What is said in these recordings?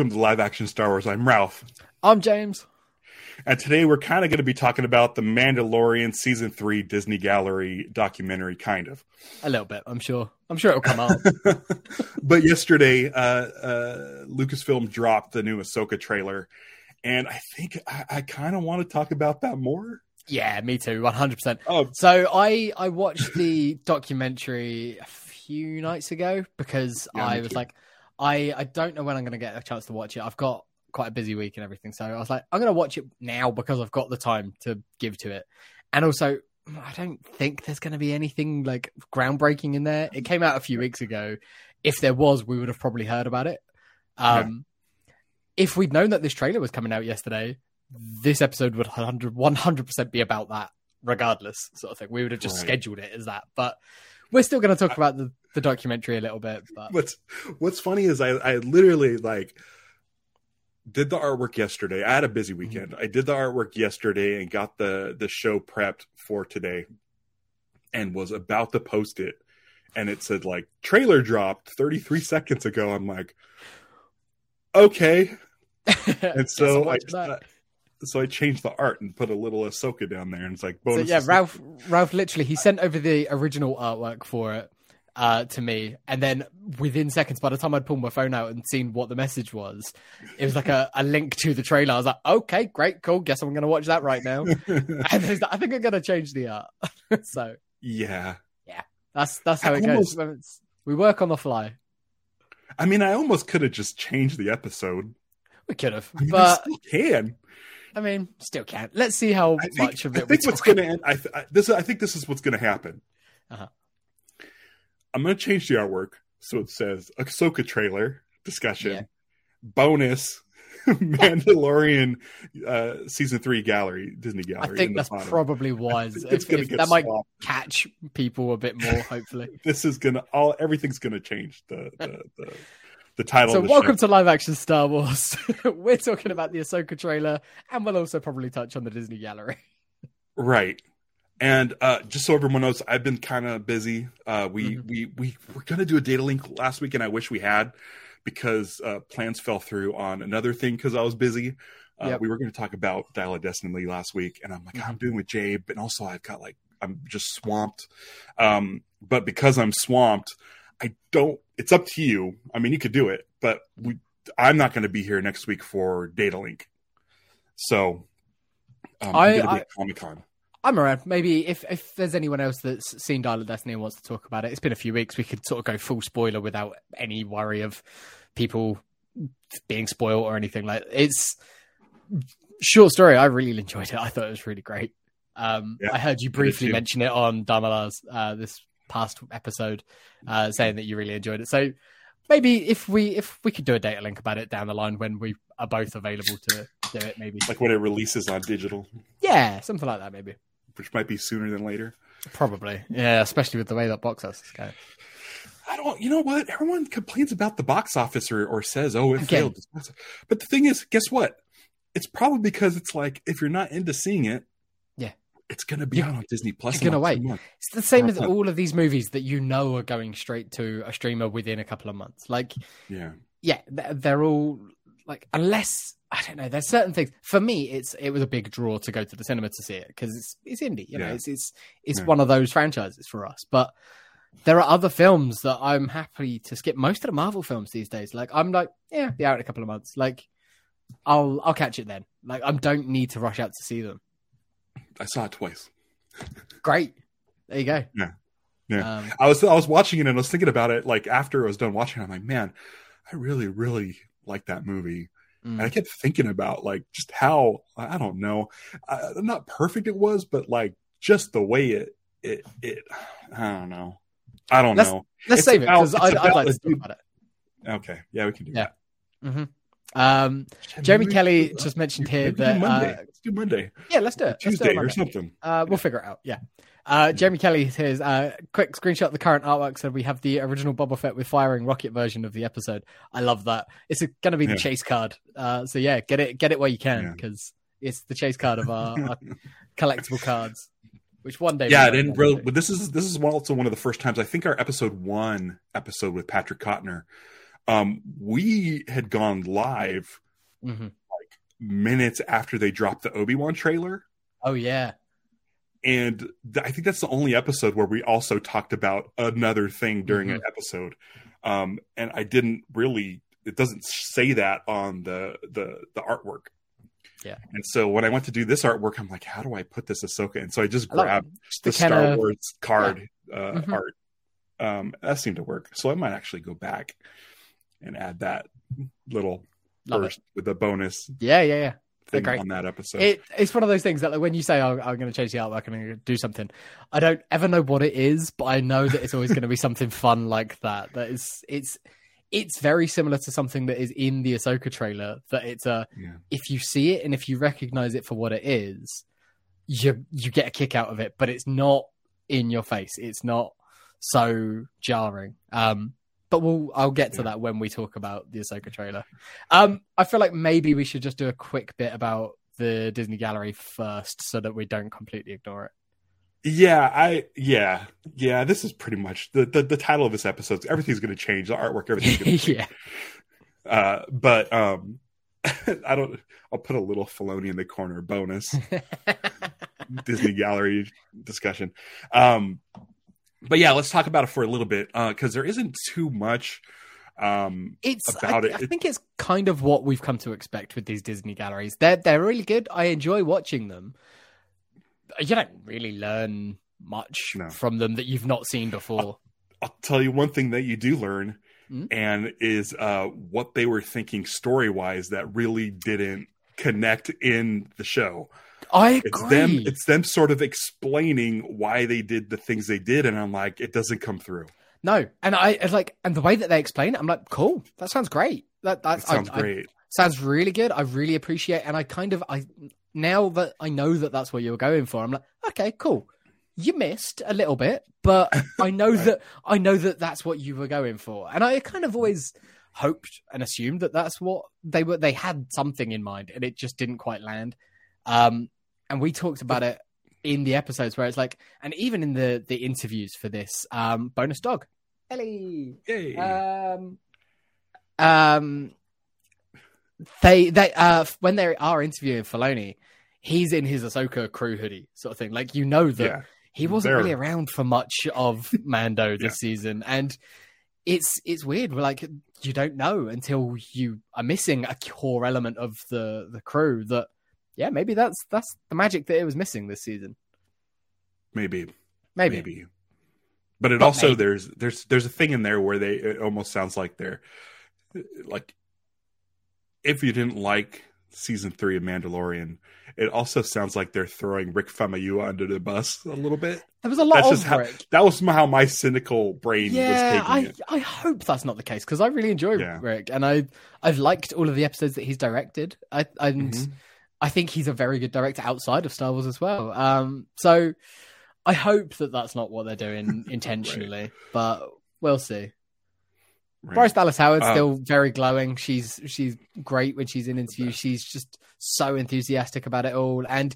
Welcome to Live Action Star Wars. I'm Ralph. I'm James. And today we're kind of going to be talking about the Mandalorian Season 3 Disney Gallery documentary, kind of. A little bit, I'm sure. I'm sure it'll come out. but yesterday, uh, uh, Lucasfilm dropped the new Ahsoka trailer. And I think I, I kind of want to talk about that more. Yeah, me too, 100%. Oh. So I, I watched the documentary a few nights ago because yeah, I was too. like, I, I don't know when I'm going to get a chance to watch it. I've got quite a busy week and everything. So I was like, I'm going to watch it now because I've got the time to give to it. And also, I don't think there's going to be anything like groundbreaking in there. It came out a few weeks ago. If there was, we would have probably heard about it. Um, yeah. If we'd known that this trailer was coming out yesterday, this episode would 100, 100% be about that, regardless, sort of thing. We would have just right. scheduled it as that. But we're still going to talk about the, the documentary a little bit. But what's what's funny is I, I literally like did the artwork yesterday. I had a busy mm-hmm. weekend. Mm-hmm. I did the artwork yesterday and got the the show prepped for today and was about to post it and it said like trailer dropped 33 seconds ago. I'm like okay. and so I, I so I changed the art and put a little Ahsoka down there and it's like bonus. So yeah, Ralph Ralph literally he sent over the original artwork for it uh, to me, and then within seconds, by the time I'd pulled my phone out and seen what the message was, it was like a, a link to the trailer. I was like, okay, great, cool. Guess I'm going to watch that right now. and I think I'm going to change the art. so yeah, yeah, that's that's how I it almost, goes. We work on the fly. I mean, I almost could have just changed the episode. We could have, I mean, but can. I mean, still can't. Let's see how think, much of it. I think what's going to end. I, th- I, this. I think this is what's going to happen. Uh-huh. I'm going to change the artwork so it says Ahsoka trailer discussion, yeah. bonus Mandalorian uh, season three gallery, Disney gallery. I think that's bottom. probably wise. it's if, gonna if get that swapped. might catch people a bit more. Hopefully, this is gonna all everything's gonna change the the, the, the title. So, welcome show. to live action Star Wars. We're talking about the Ahsoka trailer, and we'll also probably touch on the Disney gallery. Right. And uh, just so everyone knows, I've been kind of busy. Uh, we mm-hmm. we we were gonna do a data link last week, and I wish we had because uh, plans fell through on another thing because I was busy. Uh, yep. We were going to talk about Dial of Destiny last week, and I'm like, mm-hmm. I'm doing with Jabe, and also I've got like I'm just swamped. Um, but because I'm swamped, I don't. It's up to you. I mean, you could do it, but we. I'm not going to be here next week for Data Link. So um, I, I'm going to be at Comic Con. I'm around. Maybe if if there's anyone else that's seen Dial of Destiny and wants to talk about it, it's been a few weeks. We could sort of go full spoiler without any worry of people being spoiled or anything. Like it's short story. I really enjoyed it. I thought it was really great. Um, yeah, I heard you briefly mention it on Dharmala's uh, this past episode, uh, saying that you really enjoyed it. So maybe if we if we could do a data link about it down the line when we are both available to do it, maybe like when it releases on digital. Yeah, something like that, maybe which might be sooner than later. Probably, yeah, especially with the way that box office is going. I don't. You know what? Everyone complains about the box office or, or says, "Oh, it Again. failed." But the thing is, guess what? It's probably because it's like if you're not into seeing it, yeah, it's going to be on Disney Plus. It's going to wait. It's the same as all of these movies that you know are going straight to a streamer within a couple of months. Like, yeah, yeah, they're all like unless I don't know. There's certain things for me. It's it was a big draw to go to the cinema to see it because it's it's indie. You know, yeah. it's it's it's yeah. one of those franchises for us. But there are other films that I'm happy to skip. Most of the Marvel films these days, like I'm like, yeah, be out in a couple of months. Like, I'll I'll catch it then. Like, I don't need to rush out to see them. I saw it twice. Great. There you go. Yeah. Yeah. Um, I was I was watching it and I was thinking about it like after I was done watching. It, I'm like, man, I really really like that movie. Mm. And I kept thinking about like just how I don't know, uh, not perfect it was, but like just the way it it it. I don't know. I don't let's, know. Let's it's save about, it because I'd, I'd, like to talk about it. Okay, yeah, we can do yeah. that. Mm-hmm. Um, Jeremy Kelly just mentioned here that Monday. Uh, let's do Monday. Yeah, let's do it. Tuesday do it or something. Uh, we'll figure it out. Yeah. Uh, Jeremy Kelly says, uh, quick screenshot of the current artwork. So we have the original Boba Fett with firing rocket version of the episode. I love that. It's going to be the yeah. chase card. Uh, so yeah, get it, get it where you can because yeah. it's the chase card of our, our collectible cards. Which one day? Yeah, it didn't really. But this is this is also one of the first times I think our episode one episode with Patrick Cotner Um, we had gone live mm-hmm. like minutes after they dropped the Obi Wan trailer. Oh yeah, and th- I think that's the only episode where we also talked about another thing during mm-hmm. an episode. Um, and I didn't really. It doesn't say that on the the the artwork. Yeah. And so when I went to do this artwork, I'm like, how do I put this Ahsoka? And so I just grabbed the, the Star Wars card yeah. uh, mm-hmm. art. Um, that seemed to work. So I might actually go back and add that little Love first it. with a bonus. Yeah, yeah, yeah. Thing on that episode. It, it's one of those things that like, when you say, oh, I'm going to change the artwork, I'm going to do something, I don't ever know what it is, but I know that it's always going to be something fun like that. That is, it's, it's very similar to something that is in the Ahsoka trailer. That it's a yeah. if you see it and if you recognize it for what it is, you you get a kick out of it, but it's not in your face. It's not so jarring. Um, but we'll I'll get to yeah. that when we talk about the Ahsoka trailer. Um, I feel like maybe we should just do a quick bit about the Disney Gallery first, so that we don't completely ignore it. Yeah, I yeah yeah. This is pretty much the the, the title of this episode. Everything's going to change. The artwork, everything's going to yeah. Uh, but um, I don't. I'll put a little Filoni in the corner bonus. Disney Gallery discussion. Um, but yeah, let's talk about it for a little bit because uh, there isn't too much um it's about I, it. I think it's kind of what we've come to expect with these Disney galleries. They're they're really good. I enjoy watching them. You don't really learn much no. from them that you've not seen before. I'll, I'll, tell you one thing that you do learn, mm-hmm. and is uh, what they were thinking story wise that really didn't connect in the show. I agree. It's them. It's them sort of explaining why they did the things they did, and I'm like, it doesn't come through. No, and I like, and the way that they explain it, I'm like, cool. That sounds great. That that sounds I, great. I, sounds really good. I really appreciate, and I kind of, I now that I know that that's what you were going for, I'm like, okay, cool. You missed a little bit, but I know right. that I know that that's what you were going for, and I kind of always hoped and assumed that that's what they were. They had something in mind, and it just didn't quite land. Um, and we talked about it in the episodes where it's like, and even in the the interviews for this um, bonus dog, Ellie, Yay. um, um, they they uh when they are interviewing Filoni, he's in his Ahsoka crew hoodie sort of thing. Like you know that yeah. he wasn't really around for much of Mando this yeah. season, and it's it's weird. We're like you don't know until you are missing a core element of the the crew that yeah, maybe that's that's the magic that it was missing this season. Maybe, maybe, maybe. But it but also maybe. there's there's there's a thing in there where they it almost sounds like they're like if you didn't like season three of Mandalorian, it also sounds like they're throwing Rick Famuyiwa under the bus a little bit. There was a lot that's of how, Rick. That was how my cynical brain yeah, was taking I, it. I hope that's not the case because I really enjoy yeah. Rick and I I've liked all of the episodes that he's directed. I and mm-hmm. I think he's a very good director outside of Star Wars as well. Um, so I hope that that's not what they're doing intentionally, right. but we'll see. Right. Bryce Dallas Howard um, still very glowing. She's she's great when she's in interviews. She's just so enthusiastic about it all, and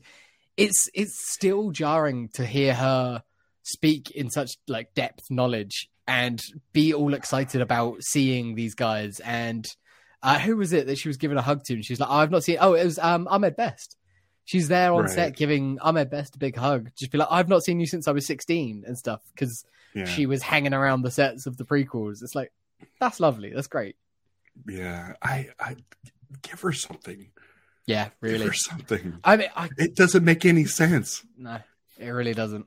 it's it's still jarring to hear her speak in such like depth knowledge and be all excited about seeing these guys and uh, who was it that she was giving a hug to? And she's like, oh, I've not seen. Oh, it was um, Ahmed Best. She's there on right. set giving Ahmed Best a big hug. Just be like, I've not seen you since I was 16 and stuff because yeah. she was hanging around the sets of the prequels. It's like, that's lovely. That's great. Yeah, I, I give her something. Yeah, really. Give her something. I mean, I, it doesn't make any sense. No, it really doesn't.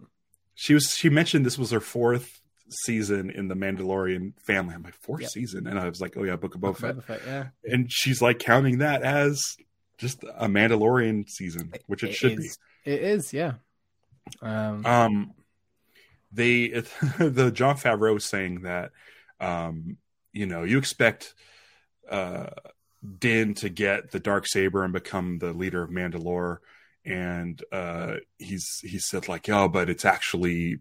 She was. She mentioned this was her fourth season in the Mandalorian family. I'm like fourth yep. season, and I was like, oh yeah, Book of Boba, Fett. Boba Fett. Yeah, and she's like counting that as just a Mandalorian season, which it, it should is. be. It is, yeah. Um, um they the Jon Favreau saying that, um, you know, you expect uh Din to get the dark saber and become the leader of Mandalore, and uh he's he said like, oh, but it's actually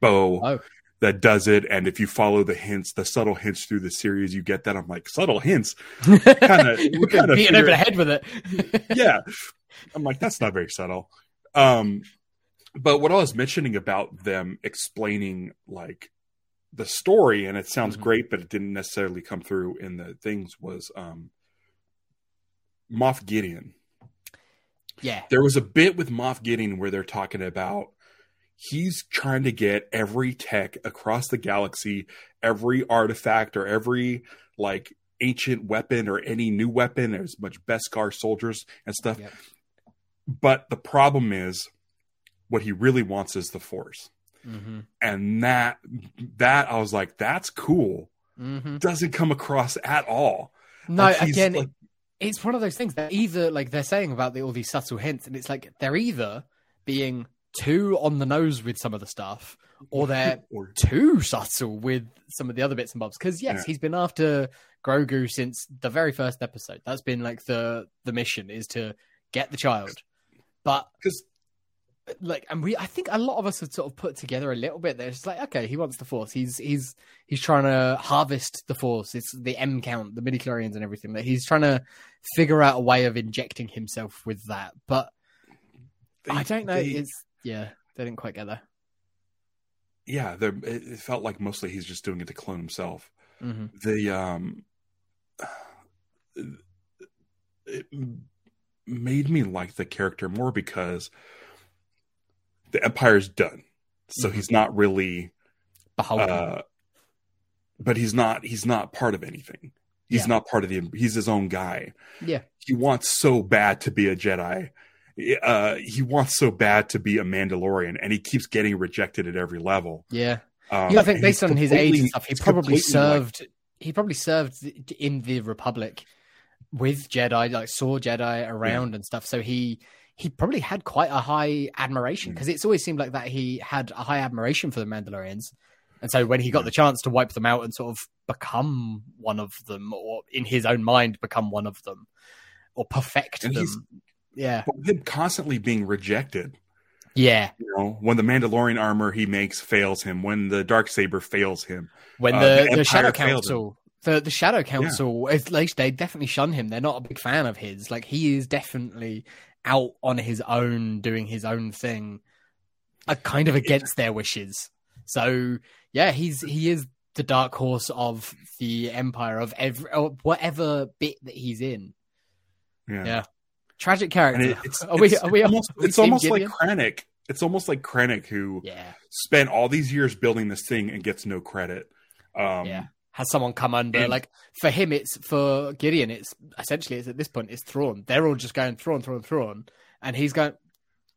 Bo. Oh that does it. And if you follow the hints, the subtle hints through the series, you get that. I'm like, subtle hints. Kind of beating over the head with it. yeah. I'm like, that's not very subtle. Um, but what I was mentioning about them explaining like the story, and it sounds Mhm. great, but it didn't necessarily come through in the things. Was um, Moff Gideon? Yeah. There was a bit with Moff Gideon where they're talking about he's trying to get every tech across the galaxy, every artifact or every like ancient weapon or any new weapon, as much Beskar soldiers and stuff. Yep. But the problem is, what he really wants is the Force, Mm-hmm. and that that I was like, that's cool. Mm-hmm. Doesn't come across at all. No, Like, again, like, it's one of those things that either like they're saying about the, all these subtle hints, and it's like they're either being too on the nose with some of the stuff, or they're or too subtle with some of the other bits and bobs. Because yes, Yeah. he's been after Grogu since the very first episode. That's been like the the mission is to get the child. But because like, and we, I think a lot of us have sort of put together a little bit there. It's like, okay, he wants the Force. He's he's he's trying to harvest the Force. It's the M count, the midichlorians, and everything. That he's trying to figure out a way of injecting himself with that. But I don't know. it's yeah, they didn't quite get there. yeah, there- it felt like mostly he's just doing it to clone himself. hmm The um, it made me like the character more because the Empire's done, so Mhm. he's not really. Beholden. Uh, but he's not. He's not part of anything. He's Yeah. not part of the. He's his own guy. yeah, He wants so bad to be a Jedi. Uh, he wants so bad to be a Mandalorian, and he keeps getting rejected at every level. yeah. Um, Yeah, I think based on his age and stuff, he probably completely, like, served. he probably served in the Republic with Jedi, like saw Jedi around and stuff. So he he probably had quite a high admiration Mm. because it's always seemed like that he had a high admiration for the Mandalorians. And so when he got Yeah. the chance to wipe them out and sort of become one of them, or in his own mind become one of them, or perfect And them, yeah, but with him constantly being rejected. yeah. You know, when the Mandalorian armor he makes fails him, when the dark saber fails him. when Uh, the, the the, Shadow. Council, the the Shadow Council, at least they definitely shun him. They're not a big fan of his. Like he is definitely out on his own, doing his own thing, uh, kind of against their wishes. So yeah, he's he is the dark horse of the Empire of every or whatever bit that he's in. Yeah, Yeah. Tragic character. it, it's are we? it's Are we? almost, it's almost like? Krennic. It's almost like Krennic who yeah, spent all these years building this thing and gets no credit. Um, yeah. Has someone come under? and- like for him, it's for Gideon. It's essentially it's at this point it's Thrawn. They're all just going Thrawn, Thrawn, Thrawn, and he's going,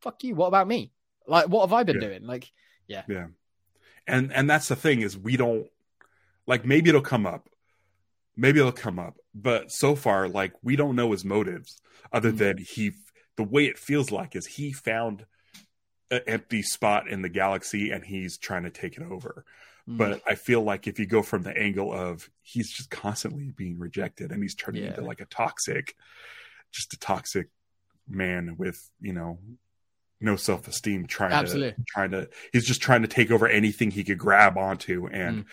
"Fuck you! What about me? Like, what have I been Yeah. doing? Like, yeah, yeah." and and that's the thing is we don't like maybe it'll come up maybe it'll come up but so far like we don't know his motives other Mm. than he the way it feels like is he found an empty spot in the galaxy and he's trying to take it over mm, but i feel like if you go from the angle of he's just constantly being rejected and he's turning Yeah. into like a toxic just a toxic man with you know no self-esteem trying Absolutely. to trying to he's just trying to take over anything he could grab onto and Mm.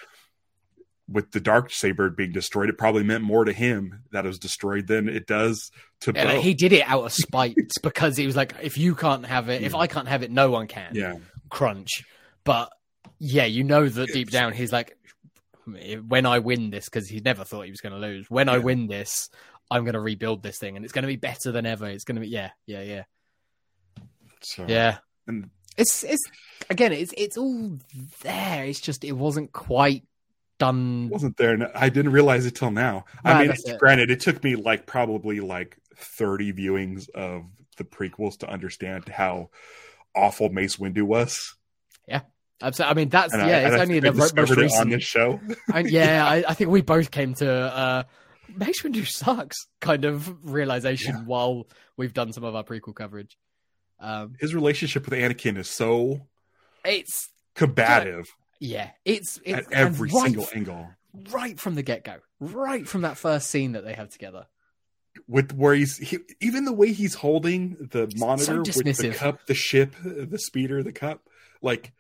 With the dark saber being destroyed it probably meant more to him that it was destroyed than it does to yeah, Bo. like, he did it out of spite because he was like, if you can't have it, if I can't have it, no one can. yeah Crunch. But yeah, you know that deep down he's like, when I win this, because he never thought he was going to lose. When I win this, I'm going to rebuild this thing, and it's going to be better than ever. It's going to be yeah, yeah, yeah. so Yeah. and It's it's again it's it's all there. It's just it wasn't quite done. wasn't there i didn't realize it till now Nah, i mean it. granted it took me like probably like 30 viewings of the prequels to understand how awful mace windu was Yeah. I mean that's and yeah. I, it's I only think the I most recent. on this show and yeah, I, I think we both came to uh, Mace Windu sucks kind of realization Yeah. while we've done some of our prequel coverage. Um, his relationship with anakin is so it's combative yeah, it's, it's at every right, single angle right from the get go, right from that first scene that they have together. with where he's he, even the way he's holding the monitor with the cup, the ship, the speeder, the cup, like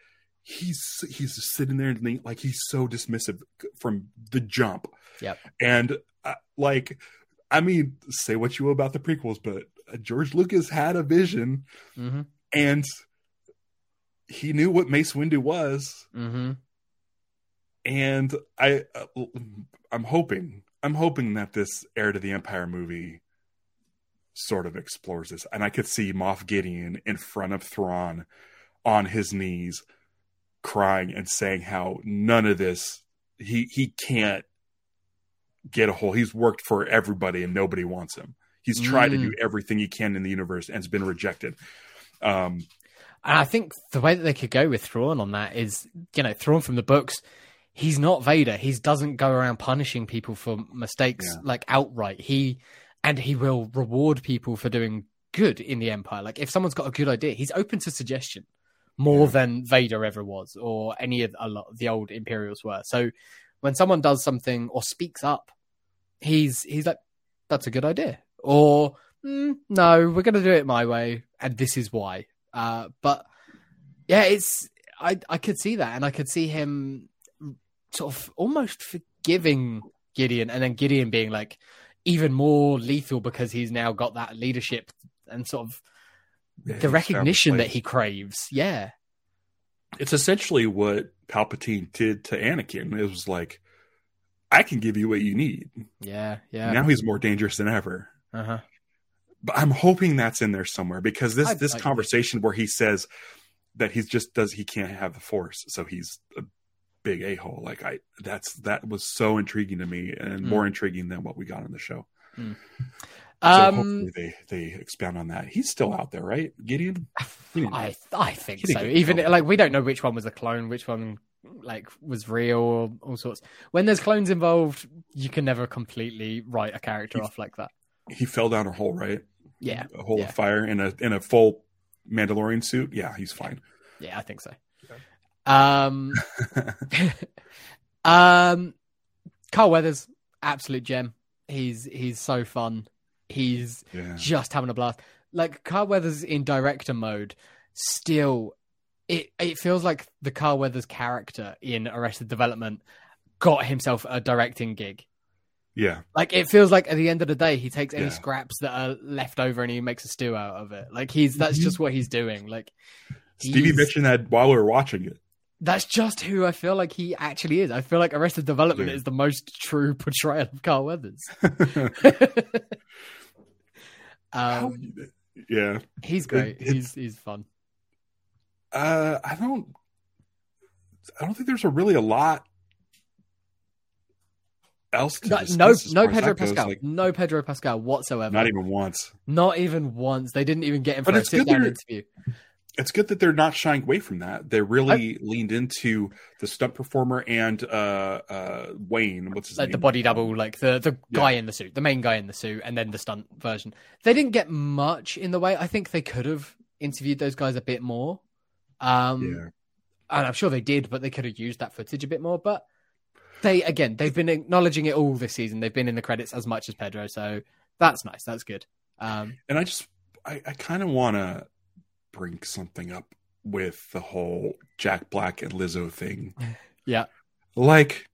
he's he's just sitting there and like he's so dismissive from the jump. Yep. And uh, like, I mean, say what you will about the prequels, but uh, George Lucas had a vision Mm-hmm. and he knew what Mace Windu was, Mm-hmm. and I, uh, I'm hoping, I'm hoping that this Heir to the Empire movie sort of explores this, and I could see Moff Gideon in front of Thrawn on his knees, crying and saying how none of this he he can't get a hold. He's worked for everybody and nobody wants him. He's tried mm. to do everything he can in the universe and has been rejected. Um, and I think the way that they could go with Thrawn on that is, you know, Thrawn from the books, he's not Vader. He doesn't go around punishing people for mistakes yeah. like outright. He and he will reward people for doing good in the Empire. Like if someone's got a good idea, he's open to suggestion more yeah. than Vader ever was, or any of a lot of the old Imperials were. So when someone does something or speaks up, he's he's like, "That's a good idea," or mm, "No, we're going to do it my way, and this is why." Uh, but yeah, it's I I could see that, and I could see him sort of almost forgiving Gideon, and then Gideon being like even more lethal because he's now got that leadership and sort of yeah, the recognition that he craves. Yeah, it's essentially what Palpatine did to Anakin. It was like, I can give you what you need. Yeah, yeah. Now he's more dangerous than ever. Uh huh. But I'm hoping that's in there somewhere because this I, this I, conversation where he says that he's just does he can't have the Force, so he's a big a hole. Like I, that's that was so intriguing to me and mm. more intriguing than what we got on the show. Mm. So um, hopefully they they expand on that. He's still out there, right, Gideon? I I think so. Even like we don't know which one was a clone, which one like was real, or all sorts. When there's clones involved, you can never completely write a character he, off like that. He fell down a hole, right? Yeah, a hole yeah. of fire in a in a full Mandalorian suit. Yeah, he's fine. Yeah, I think so. Um, um, Carl Weathers, absolute gem. He's he's so fun. He's yeah. just having a blast. Like Carl Weathers in director mode, still, it it feels like the Carl Weathers character in Arrested Development got himself a directing gig. Yeah. Like it feels like at the end of the day, he takes any yeah. scraps that are left over and he makes a stew out of it. Like he's that's mm-hmm. just what he's doing. Like Stevie mentioned that while we were watching it. That's just who I feel like he actually is. I feel like Arrested Development yeah. is the most true portrayal of Carl Weathers. um, yeah, he's great. It, he's he's fun. Uh, I don't, I don't think there's a really a lot else no, no, no Pedro Pascal, like, no Pedro Pascal whatsoever. Not even once. Not even once. They didn't even get him for but a sit down interview it's good that they're not shying away from that. They really I, leaned into the stunt performer and uh, uh, Wayne. What's his like name? The body double, like the the yeah. guy in the suit, the main guy in the suit, and then the stunt version. They didn't get much in the way. I think they could have interviewed those guys a bit more. Um, yeah. And I'm sure they did, but they could have used that footage a bit more. But they again, they've been acknowledging it all this season. They've been in the credits as much as Pedro, so that's nice. That's good. Um, and I just, I, I kind of want to bring something up with the whole Jack Black and Lizzo thing. Yeah. Like,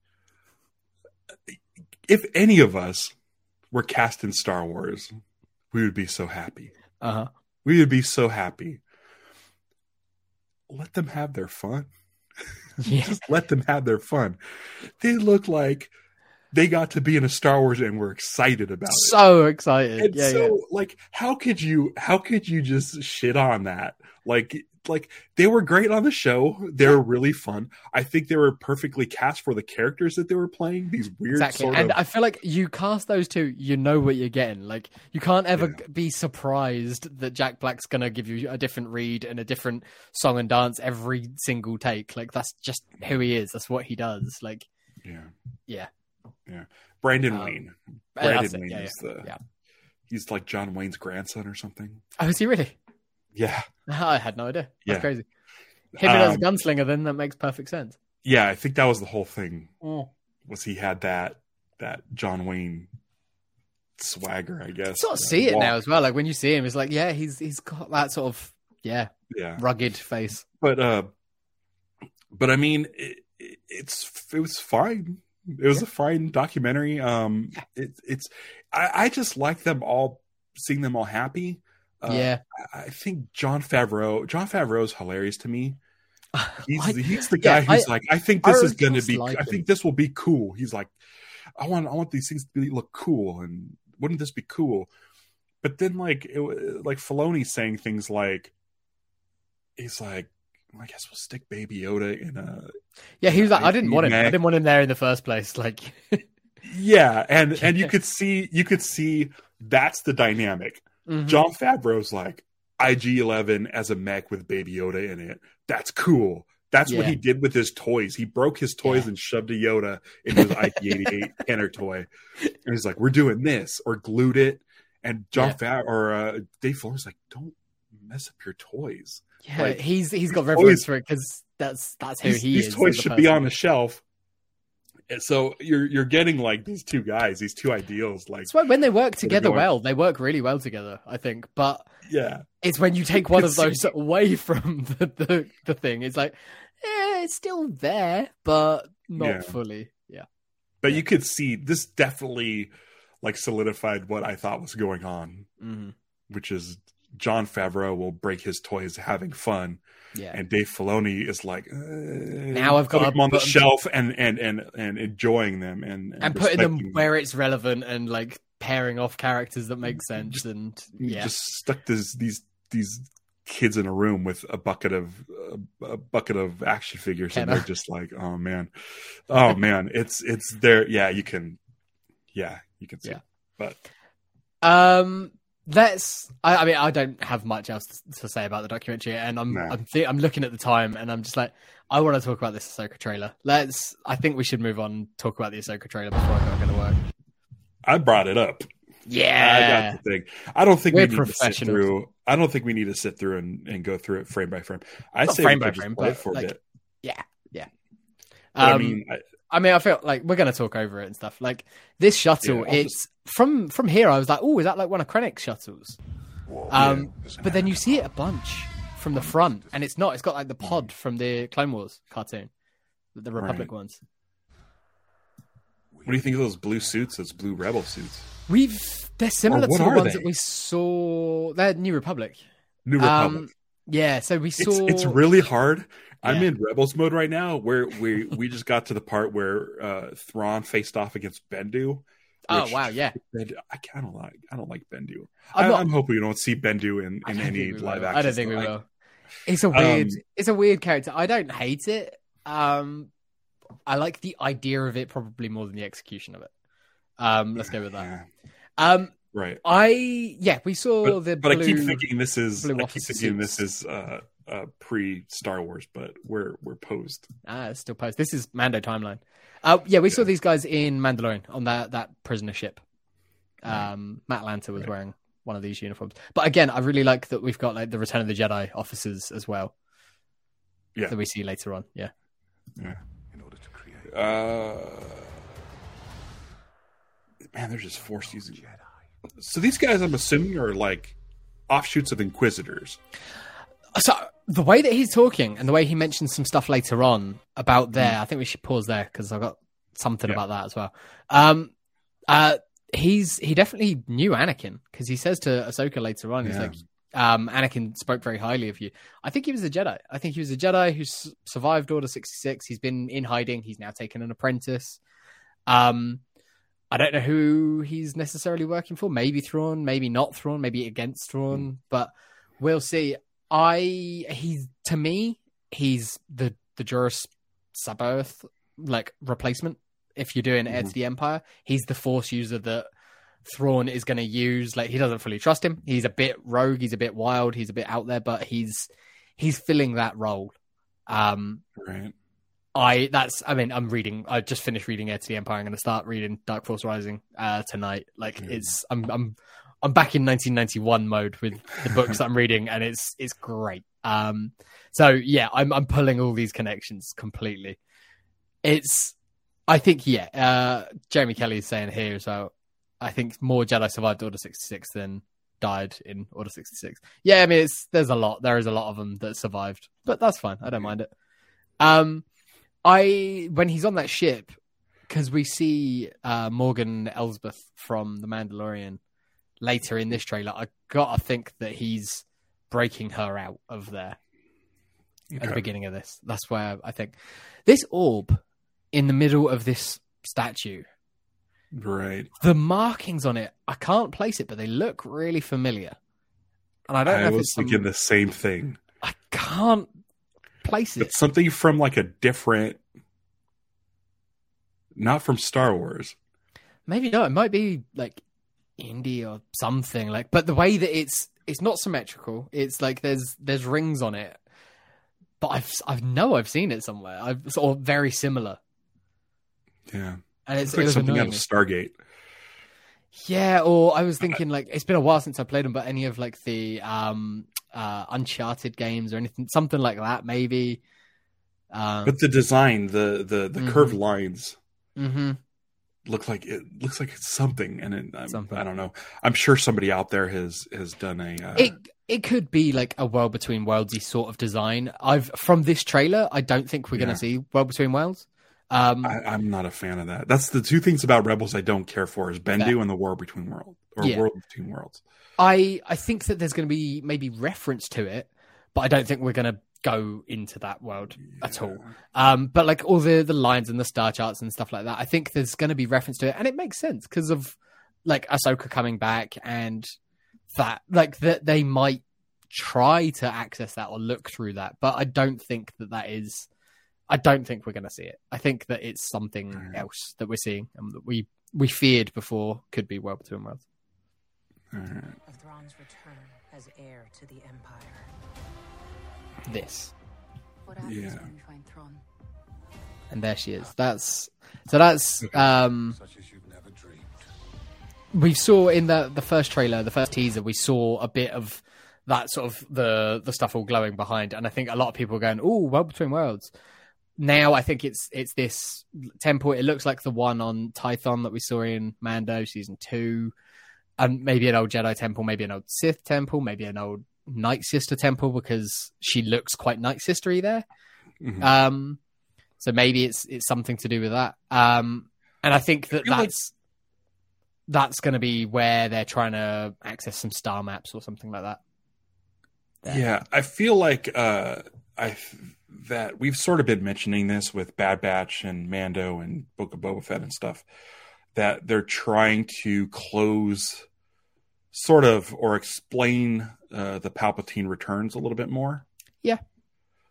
if any of us were cast in Star Wars, we would be so happy. Uh huh. We would be so happy. Let them have their fun. Yeah. Just let them have their fun. They look like they got to be in a Star Wars and were excited about it. So excited. And yeah, so yeah. like how could you how could you just shit on that? Like like they were great on the show. They were really fun. I think they were perfectly cast for the characters that they were playing. These weird exactly. and of... I feel like you cast those two, you know what you're getting. Like you can't ever yeah. be surprised that Jack Black's gonna give you a different read and a different song and dance every single take. Like that's just who he is. That's what he does. Like yeah, yeah. Yeah, Brendan um, Wayne. Brendan Wayne yeah, is yeah, the. Yeah. He's like John Wayne's grandson or something. Oh, is he really? Yeah. I had no idea. That's yeah. crazy. Him um, as a gunslinger, then that makes perfect sense. Yeah, I think that was the whole thing. Oh. Was he had that that John Wayne swagger? I guess. sort of see walk. it now as well. Like when you see him, it's like, yeah, he's he's got that sort of yeah, yeah, rugged face. But uh, but I mean, it, it's it was fine. It was yeah. a fine documentary. Um, it, it's I, I just like them all, seeing them all happy. Uh, yeah, I, think Jon Favreau. Jon Favreau is hilarious to me. He's I, he's the guy yeah, who's I, like, I think this I is going to be. Like I think this will be cool. He's like, I want I want these things to be, look cool, and wouldn't this be cool? But then like it, like Filoni saying things like, he's like, I guess we'll stick Baby Yoda in a. Yeah, he was like, I didn't want him. I didn't want him there in the first place. Like, yeah, and and you could see you could see that's the dynamic. Mm-hmm. Jon Favreau's like IG Eleven as a mech with Baby Yoda in it. That's cool. That's yeah. what he did with his toys. He broke his toys yeah. and shoved a Yoda in his IG-88 Kenner toy, and he's like, "We're doing this," or glued it. And John yeah. Fat or uh, Dave Filoni's like, "Don't mess up your toys." Yeah, like, he's he's got reverence for it because that's that's who he these is. These toys should person. be on the shelf. So you're you're getting like these two guys, these two ideals. Like when they work together well, they work really well together. I think, but yeah, it's when you take one of those away from the, the the thing. It's like, yeah, it's still there, but not yeah. fully. Yeah, but yeah. you could see this definitely like solidified what I thought was going on, mm-hmm. which is Jon Favreau will break his toys having fun. Yeah. And Dave Filoni is like, uh, now I've got them on the shelf and, and, and, and enjoying them and, and, and putting them where it's relevant and like pairing off characters that make sense. Just, and yeah, just stuck this, these, these kids in a room with a bucket of a, a bucket of action figures and they're just like, oh man, oh man, it's, it's there. Yeah. You can, yeah, you can see, yeah. It. but, um, let's I, I, mean i don't have much else to say about the documentary and i'm I'm, th- I'm looking at the time and i'm just like i want to talk about this ahsoka trailer. Let's i think we should move on talk about the ahsoka trailer before i go to work. I brought it up. Yeah. I got the thing. I don't think We're we need to sit through i don't think we need to sit through and, and go through it frame by frame. I say frame by frame but for like, a bit. yeah yeah. Um, i mean I, I mean, I feel like we're going to talk over it and stuff. Like this shuttle, yeah, it's just... from from here. I was like, oh, is that like one of Krennic's shuttles? Um, yeah, but then you see it a bunch from the front, and it's not. It's got like the pod from the Clone Wars cartoon, the Republic right. ones. What do you think of those blue suits? Those blue rebel suits? We've they're similar to the ones they? that we saw. They're New Republic. New Republic. Um, yeah, so we saw. It's, it's really hard I'm in Rebels mode right now, where we we just got to the part where uh Thrawn faced off against Bendu. Oh wow, yeah. Bendu, I, I don't like I don't like Bendu. I'm, not, I'm hoping we don't see Bendu in, in any live action. I don't think we will. It's a weird um, it's a weird character. I don't hate it. Um I like the idea of it probably more than the execution of it. Um let's go with that. Um right. I yeah, we saw but, the But blue, I keep thinking this is I keep thinking suits. this is uh uh, pre Star Wars, but we're we're posed. Ah, it's still posed. This is Mando timeline. Uh, yeah, we yeah. saw these guys in Mandalorian on that that prisoner ship. Um, Matt Lanter was right. wearing one of these uniforms, but again, I really like that we've got like the Return of the Jedi officers as well. Yeah, that we see later on. Yeah, yeah. In order to create, uh, man, they're just forced using. So these guys, I'm assuming, are like offshoots of Inquisitors. So the way that he's talking and the way he mentions some stuff later on about there, mm. I think we should pause there because I've got something yeah. about that as well. Um, uh, he's he definitely knew Anakin because he says to Ahsoka later on, he's yeah. like, um, Anakin spoke very highly of you. I think he was a Jedi. I think he was a Jedi who survived Order sixty six. He's been in hiding. He's now taken an apprentice. Um, I don't know who he's necessarily working for. Maybe Thrawn, maybe not Thrawn, maybe against Thrawn, mm. but we'll see. I he's to me he's the the Joruus C'baoth like replacement. If you're doing mm-hmm. Heir to the Empire, he's the Force user that Thrawn is going to use. Like he doesn't fully trust him. He's a bit rogue. He's a bit wild. He's a bit out there, but he's he's filling that role. Um, right. I that's I mean I'm reading I just finished reading Heir to the Empire. I'm going to start reading Dark Force Rising uh, tonight. Like mm. it's I'm I'm I'm back in 1991 mode with the books I'm reading, and it's it's great. Um, so yeah, I'm I'm pulling all these connections completely. It's, I think yeah. Uh, Jeremy Kelly is saying here so. I think more Jedi survived Order 66 than died in Order 66. Yeah, I mean it's there's a lot. There is a lot of them that survived, but that's fine. I don't mind it. Um, I when he's on that ship because we see uh, Morgan Elsbeth from The Mandalorian later in this trailer, I gotta think that he's breaking her out of there. okay. at the beginning of this. That's where I think this orb in the middle of this statue. Right. The markings on it, I can't place it, but they look really familiar. And I don't know I if was it's thinking some... the same thing. I can't place it. It's something from like a different not from Star Wars. Maybe not. It might be like indie or something like but the way that it's it's not symmetrical. It's like there's there's rings on it. But I've I know I've seen it somewhere. I've or very similar. Yeah. And it's, it's like it something out of Stargate. Yeah, or I was thinking like it's been a while since I played them, but any of like the um uh Uncharted games or anything something like that, maybe. Um, but the design, the the the mm-hmm. curved lines mm-hmm look like it looks like it's something and it, something. i don't know i'm sure somebody out there has has done a uh... it it could be like a world between worldsy sort of design i've from this trailer i don't think we're yeah. going to see world between worlds um, I, am not a fan of that. That's the two things about Rebels I don't care for is Bendu and the War Between Worlds or yeah. World Between Worlds. I I think that there's going to be maybe reference to it, but I don't think we're going to go into that world yeah. at all. Um, but like all the the lines and the star charts and stuff like that, I think there's going to be reference to it, and it makes sense because of like Ahsoka coming back and that like that they might try to access that or look through that, but I don't think that that is. I don't think we're going to see it. I think that it's something right. else that we're seeing and that we we feared before could be World Between Worlds. Right. Of Thrawn's return as heir to the Empire this. Yeah. And there she is. That's so. That's um. We saw in the the first trailer, the first teaser, we saw a bit of that sort of the the stuff all glowing behind, and I think a lot of people are going, "Oh, World Between Worlds." Now I think it's it's this temple. It looks like the one on Tython that we saw in Mando season two, and maybe an old Jedi temple, maybe an old Sith temple, maybe an old Night Sister temple because she looks quite Night Sistery there. Mm-hmm. Um, so maybe it's it's something to do with that. Um, and I think that that's that's going to be where they're trying to access some star maps or something like that. There. Yeah, I feel like uh, I that we've sort of been mentioning this with Bad Batch and Mando and Book of Boba Fett and stuff that they're trying to close sort of or explain uh, the Palpatine returns a little bit more. Yeah.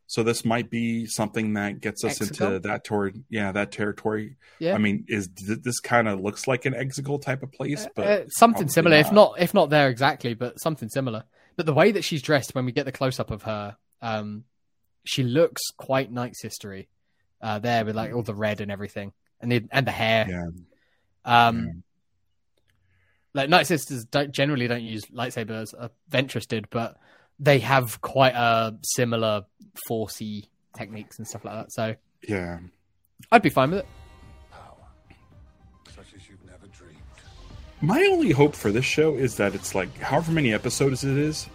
So this might be something that gets us into that toward yeah that territory. Yeah. I mean, is this kind of looks like an Exegol type of place, but uh, something similar, not. if not if not there exactly, but something similar. But the way that she's dressed when we get the close up of her, um, she looks quite night sistery. Uh, there with like all the red and everything, and the and the hair. Yeah. Um, yeah like Night Sisters don't generally don't use lightsabers. Uh, Ventress did, but they have quite a similar forcey techniques and stuff like that. So yeah, I'd be fine with it. My only hope for this show is that it's like however many episodes it is,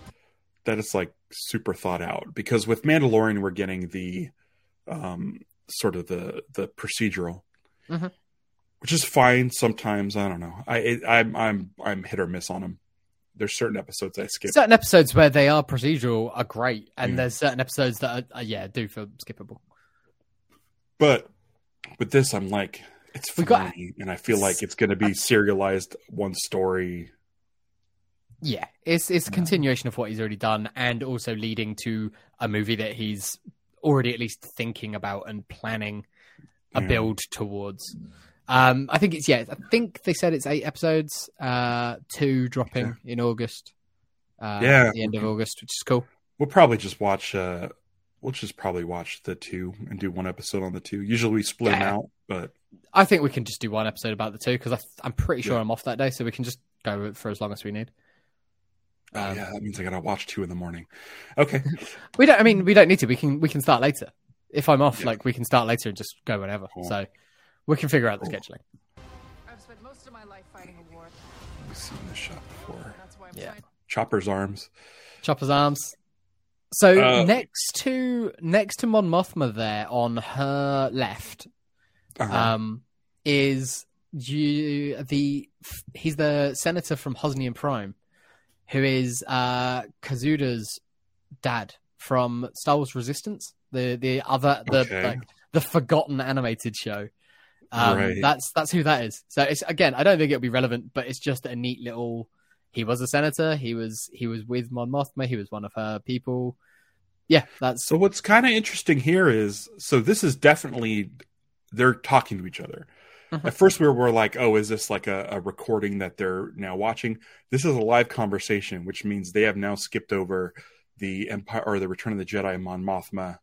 that it's like super thought out. Because with Mandalorian, we're getting the um, sort of the the procedural. Mm-hmm which is fine sometimes. I don't know. I I'm I'm I'm hit or miss on them. There's certain episodes I skip. Certain episodes where they are procedural are great, and yeah. there's certain episodes that are, uh, yeah do feel skippable. But with this, I'm like it's funny, got, and I feel like it's going to be serialized one story. Yeah, it's it's a continuation of what he's already done, and also leading to a movie that he's already at least thinking about and planning a yeah. build towards. Um, I think it's yeah. I think they said it's eight episodes. Uh, two dropping yeah. in August. Uh, yeah, the end of August, which is cool. We'll probably just watch. Uh, we'll just probably watch the two and do one episode on the two. Usually we split yeah. them out, but I think we can just do one episode about the two because I'm pretty sure yeah. I'm off that day, so we can just go for as long as we need. Oh um, yeah, that means I gotta watch two in the morning. Okay, we don't. I mean, we don't need to. We can. We can start later. If I'm off, yeah. like we can start later and just go whenever. Cool. So we can figure out the scheduling. I've spent most of my life fighting a war. We've seen this shot before. Yeah. Chopper's arms. Chopper's arms. So uh, next to next to Mon Mothma there on her left, uh-huh. um, is you the he's the senator from Hosnian Prime, who is uh Kazuda's dad from Star Wars Resistance, the the other the okay. like, the forgotten animated show. Um, right. That's that's who that is. So it's again, I don't think it'll be relevant, but it's just a neat little. He was a senator. He was he was with Mon Mothma. He was one of her people. Yeah, that's so. What's kind of interesting here is so this is definitely they're talking to each other. At first, we were, like, "Oh, is this like a, a, recording that they're now watching?" This is a live conversation, which means they have now skipped over the Empire or the Return of the Jedi Mon Mothma,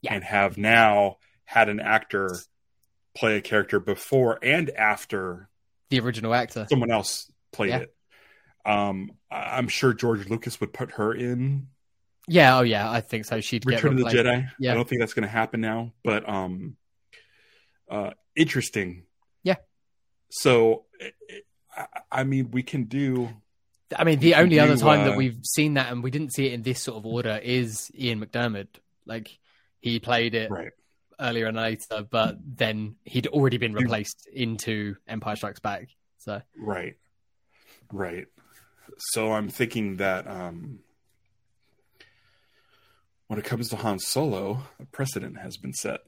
yeah. and have now had an actor play a character before and after the original actor. Someone else played yeah. it. Um, I'm sure George Lucas would put her in. Yeah, oh yeah, I think so. She'd Return of the Jedi. Yeah. I don't think that's going to happen now, but um, uh, interesting. Yeah. So, I mean, we can do. I mean, the only other time uh, that we've seen that, and we didn't see it in this sort of order, is Ian McDiarmid. Like he played it right earlier and later, but then he'd already been replaced into Empire Strikes Back. So right, right. So I'm thinking that um, when it comes to Han Solo, a precedent has been set.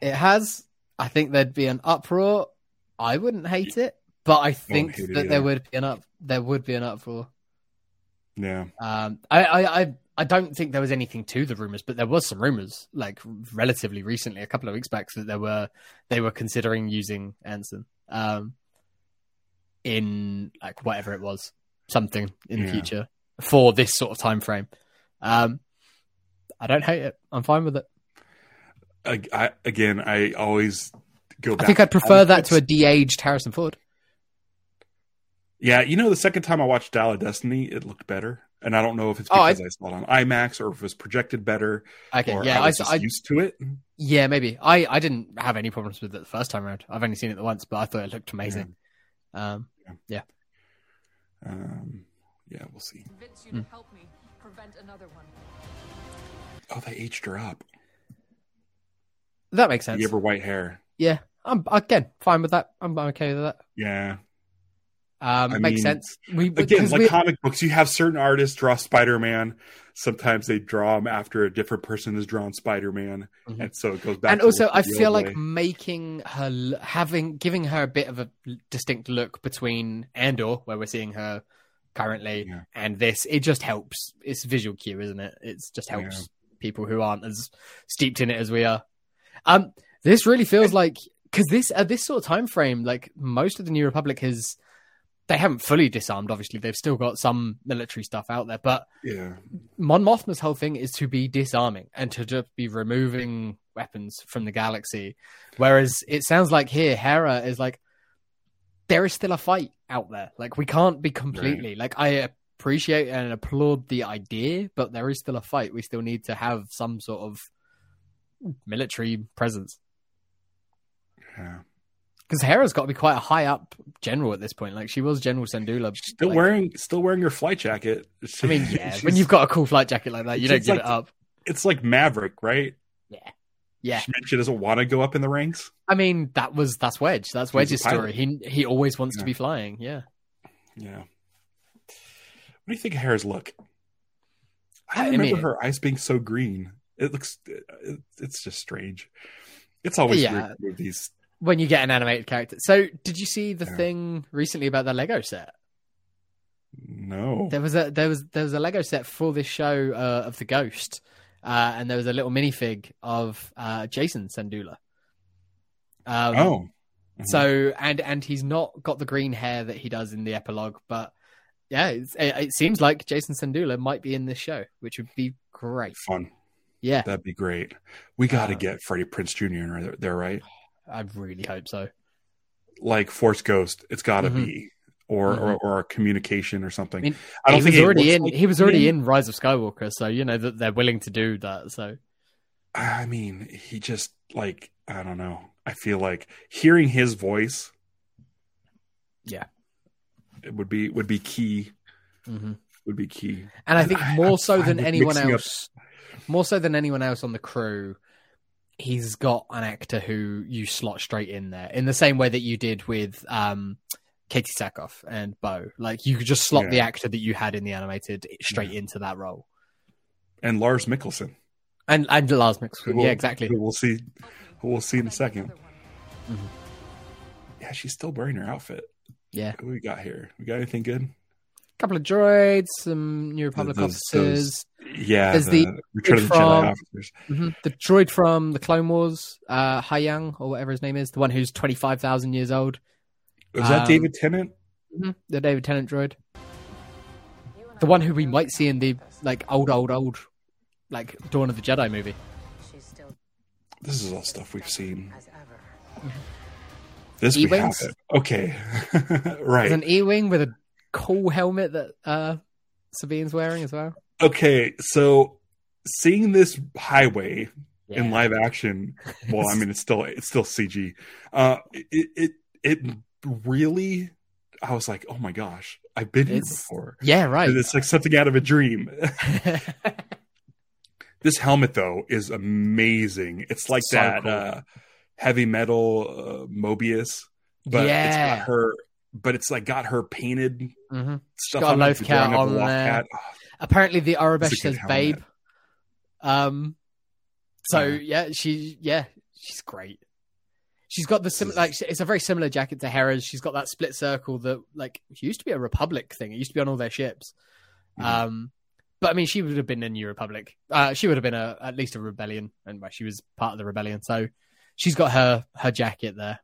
It has. I think there'd be an uproar. I wouldn't hate it, but I think that there would be an up. There would be an uproar. Yeah. Um. I. I. I I don't think there was anything to the rumors, but there was some rumors, like relatively recently, a couple of weeks back, that there were they were considering using Anson um, in like whatever it was, something in yeah. the future for this sort of time frame. Um, I don't hate it. I'm fine with it. I, I, again, I always go. Back. I think I'd prefer that to a de-aged Harrison Ford. Yeah, you know, the second time I watched Dial of Destiny, it looked better and I don't know if it's because oh, I, I, saw it on IMAX or if it was projected better. Okay, yeah, I was I, used to it. Yeah, maybe. I I didn't have any problems with it the first time around. I've only seen it once, but I thought it looked amazing. Yeah. Um, yeah. yeah. Um, yeah, we'll see. Mm. Oh, they aged her up. That makes sense. You have her white hair. Yeah, I'm again fine with that. I'm, I'm okay with that. Yeah, um, I makes mean, sense. We again, like we... comic books, you have certain artists draw Spider Man. Sometimes they draw him after a different person has drawn Spider Man, mm-hmm. and so it goes back. And also, I feel like way. making her having giving her a bit of a distinct look between Andor, where we're seeing her currently, yeah. and this, it just helps. It's visual cue, isn't it? It just helps yeah. people who aren't as steeped in it as we are. Um, this really feels like because this at this sort of time frame, like most of the New Republic has they haven't fully disarmed. Obviously, they've still got some military stuff out there, but yeah, Mon Mothma's whole thing is to be disarming and to just be removing weapons from the galaxy. Whereas it sounds like here, Hera is like, there is still a fight out there. Like we can't be completely right. like I appreciate and applaud the idea, but there is still a fight. We still need to have some sort of military presence. Yeah because Hera's got to be quite a high up general at this point. Like she was General Syndulla. Still like, wearing, still wearing your flight jacket. I mean, yeah. when you've got a cool flight jacket like that, you don't give like, it up. It's like Maverick, right? Yeah, yeah. She, she doesn't want to go up in the ranks. I mean, that was that's Wedge. That's Wedge's story. He he always wants yeah. to be flying. Yeah. Yeah. What do you think of Hera's look? I, I remember mean, her eyes being so green. It looks, it, it's just strange. It's always yeah. weird with these when you get an animated character. So, did you see the yeah. thing recently about the Lego set? No. There was a there was there was a Lego set for this show uh, of the Ghost, uh, and there was a little minifig of uh, Jacen Syndulla. Um, oh. Mm-hmm. So and and he's not got the green hair that he does in the epilogue, but yeah, it, it, seems like Jacen Syndulla might be in this show, which would be great. Fun. Yeah, that'd be great. We got to uh, get Freddie Prinze Jr. in there, right? I really hope so. Like Force Ghost, it's got to mm-hmm. be, or, mm-hmm. or or communication or something. I, mean, I don't he think was already in. Like he was already in Rise of Skywalker, so you know that they're willing to do that. So, I mean, he just like I don't know. I feel like hearing his voice, yeah, it would be would be key. Mm-hmm. Would be key, and I think more I, so than anyone else. More so than anyone else on the crew, he's got an actor who you slot straight in there in the same way that you did with um, Katee Sackhoff and Bo. Like you could just slot yeah. the actor that you had in the animated straight yeah. into that role. and Lars Mikkelsen. And and Lars Mikkelsen, we'll, yeah, exactly. We'll see. We'll see in a 2nd mm-hmm. Yeah, she's still wearing her outfit. Yeah. What we got here? We got anything good? A couple of droids, some New Republic those, officers. Those, yeah, There's the, the Return of the from, Jedi officers. Mm-hmm, the droid from the Clone Wars, uh, Huyang or whatever his name is, the one who's twenty five thousand years old. Was that um, David Tennant? Mm-hmm, the David Tennant droid. The one who we might see in the like old, old, old, like Dawn of the Jedi movie. This is all stuff we've seen. This E-wings? we have it. Okay, right. There's an E-wing with a cool helmet that uh, Sabine's wearing as well. Okay, so seeing this highway yeah. in live action, well, I mean, it's still it's still CG. Uh, it it it really, I was like, oh my gosh, I've been it's, here before. Yeah, right. It's like something out of a dream. this helmet though is amazing. It's like so that cool. uh, heavy metal uh, Moebius, but yeah. it's got her. But it's like got her painted mm-hmm. stuff. Got a Lothcat on there. Oh, Apparently, the Aurebesh says "babe." Um. So yeah, she yeah she's great. She's got the similar, like it's a very similar jacket to Hera's. She's got that split circle that like used to be a Republic thing. It used to be on all their ships. Um, but I mean, she would have been a New Republic. Uh, she would have been a at least a rebellion, and well, she was part of the rebellion. So she's got her her jacket there.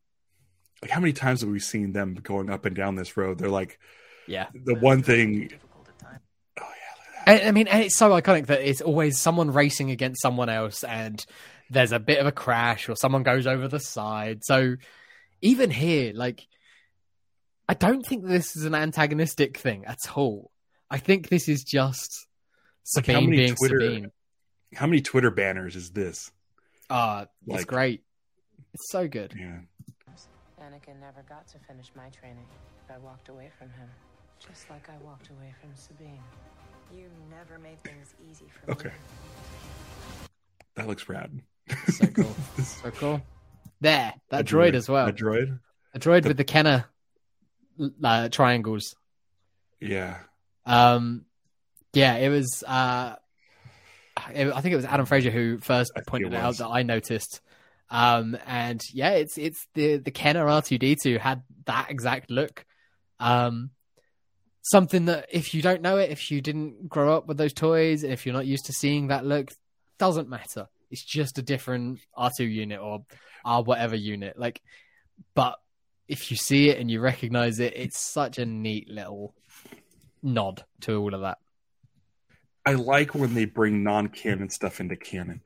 Like how many times have we seen them going up and down this road? They're like, yeah, the one thing. Oh yeah, I mean, and it's so iconic that it's always someone racing against someone else, and there's a bit of a crash or someone goes over the side. So even here, like, I don't think this is an antagonistic thing at all. I think this is just Sabine like being Twitter, Sabine. How many Twitter banners is this? Uh, like, it's great. It's so good. Yeah. Anakin never got to finish my training. I walked away from him, just like I walked away from Sabine. You never made things easy for okay. me. Okay. That looks rad. So cool. so cool. There, that droid, droid, as well. A droid. A droid the... with the Kenner uh, triangles. Yeah. Um. Yeah, it was. Uh, it, I think it was Adam Fraser who first pointed out that I noticed. Um, and yeah, it's it's the the Kenner R two D two had that exact look. Um, something that if you don't know it, if you didn't grow up with those toys, if you're not used to seeing that look, doesn't matter. It's just a different R2 unit or R whatever unit. Like, but if you see it and you recognize it, it's such a neat little nod to all of that. I like when they bring non-canon stuff into canon,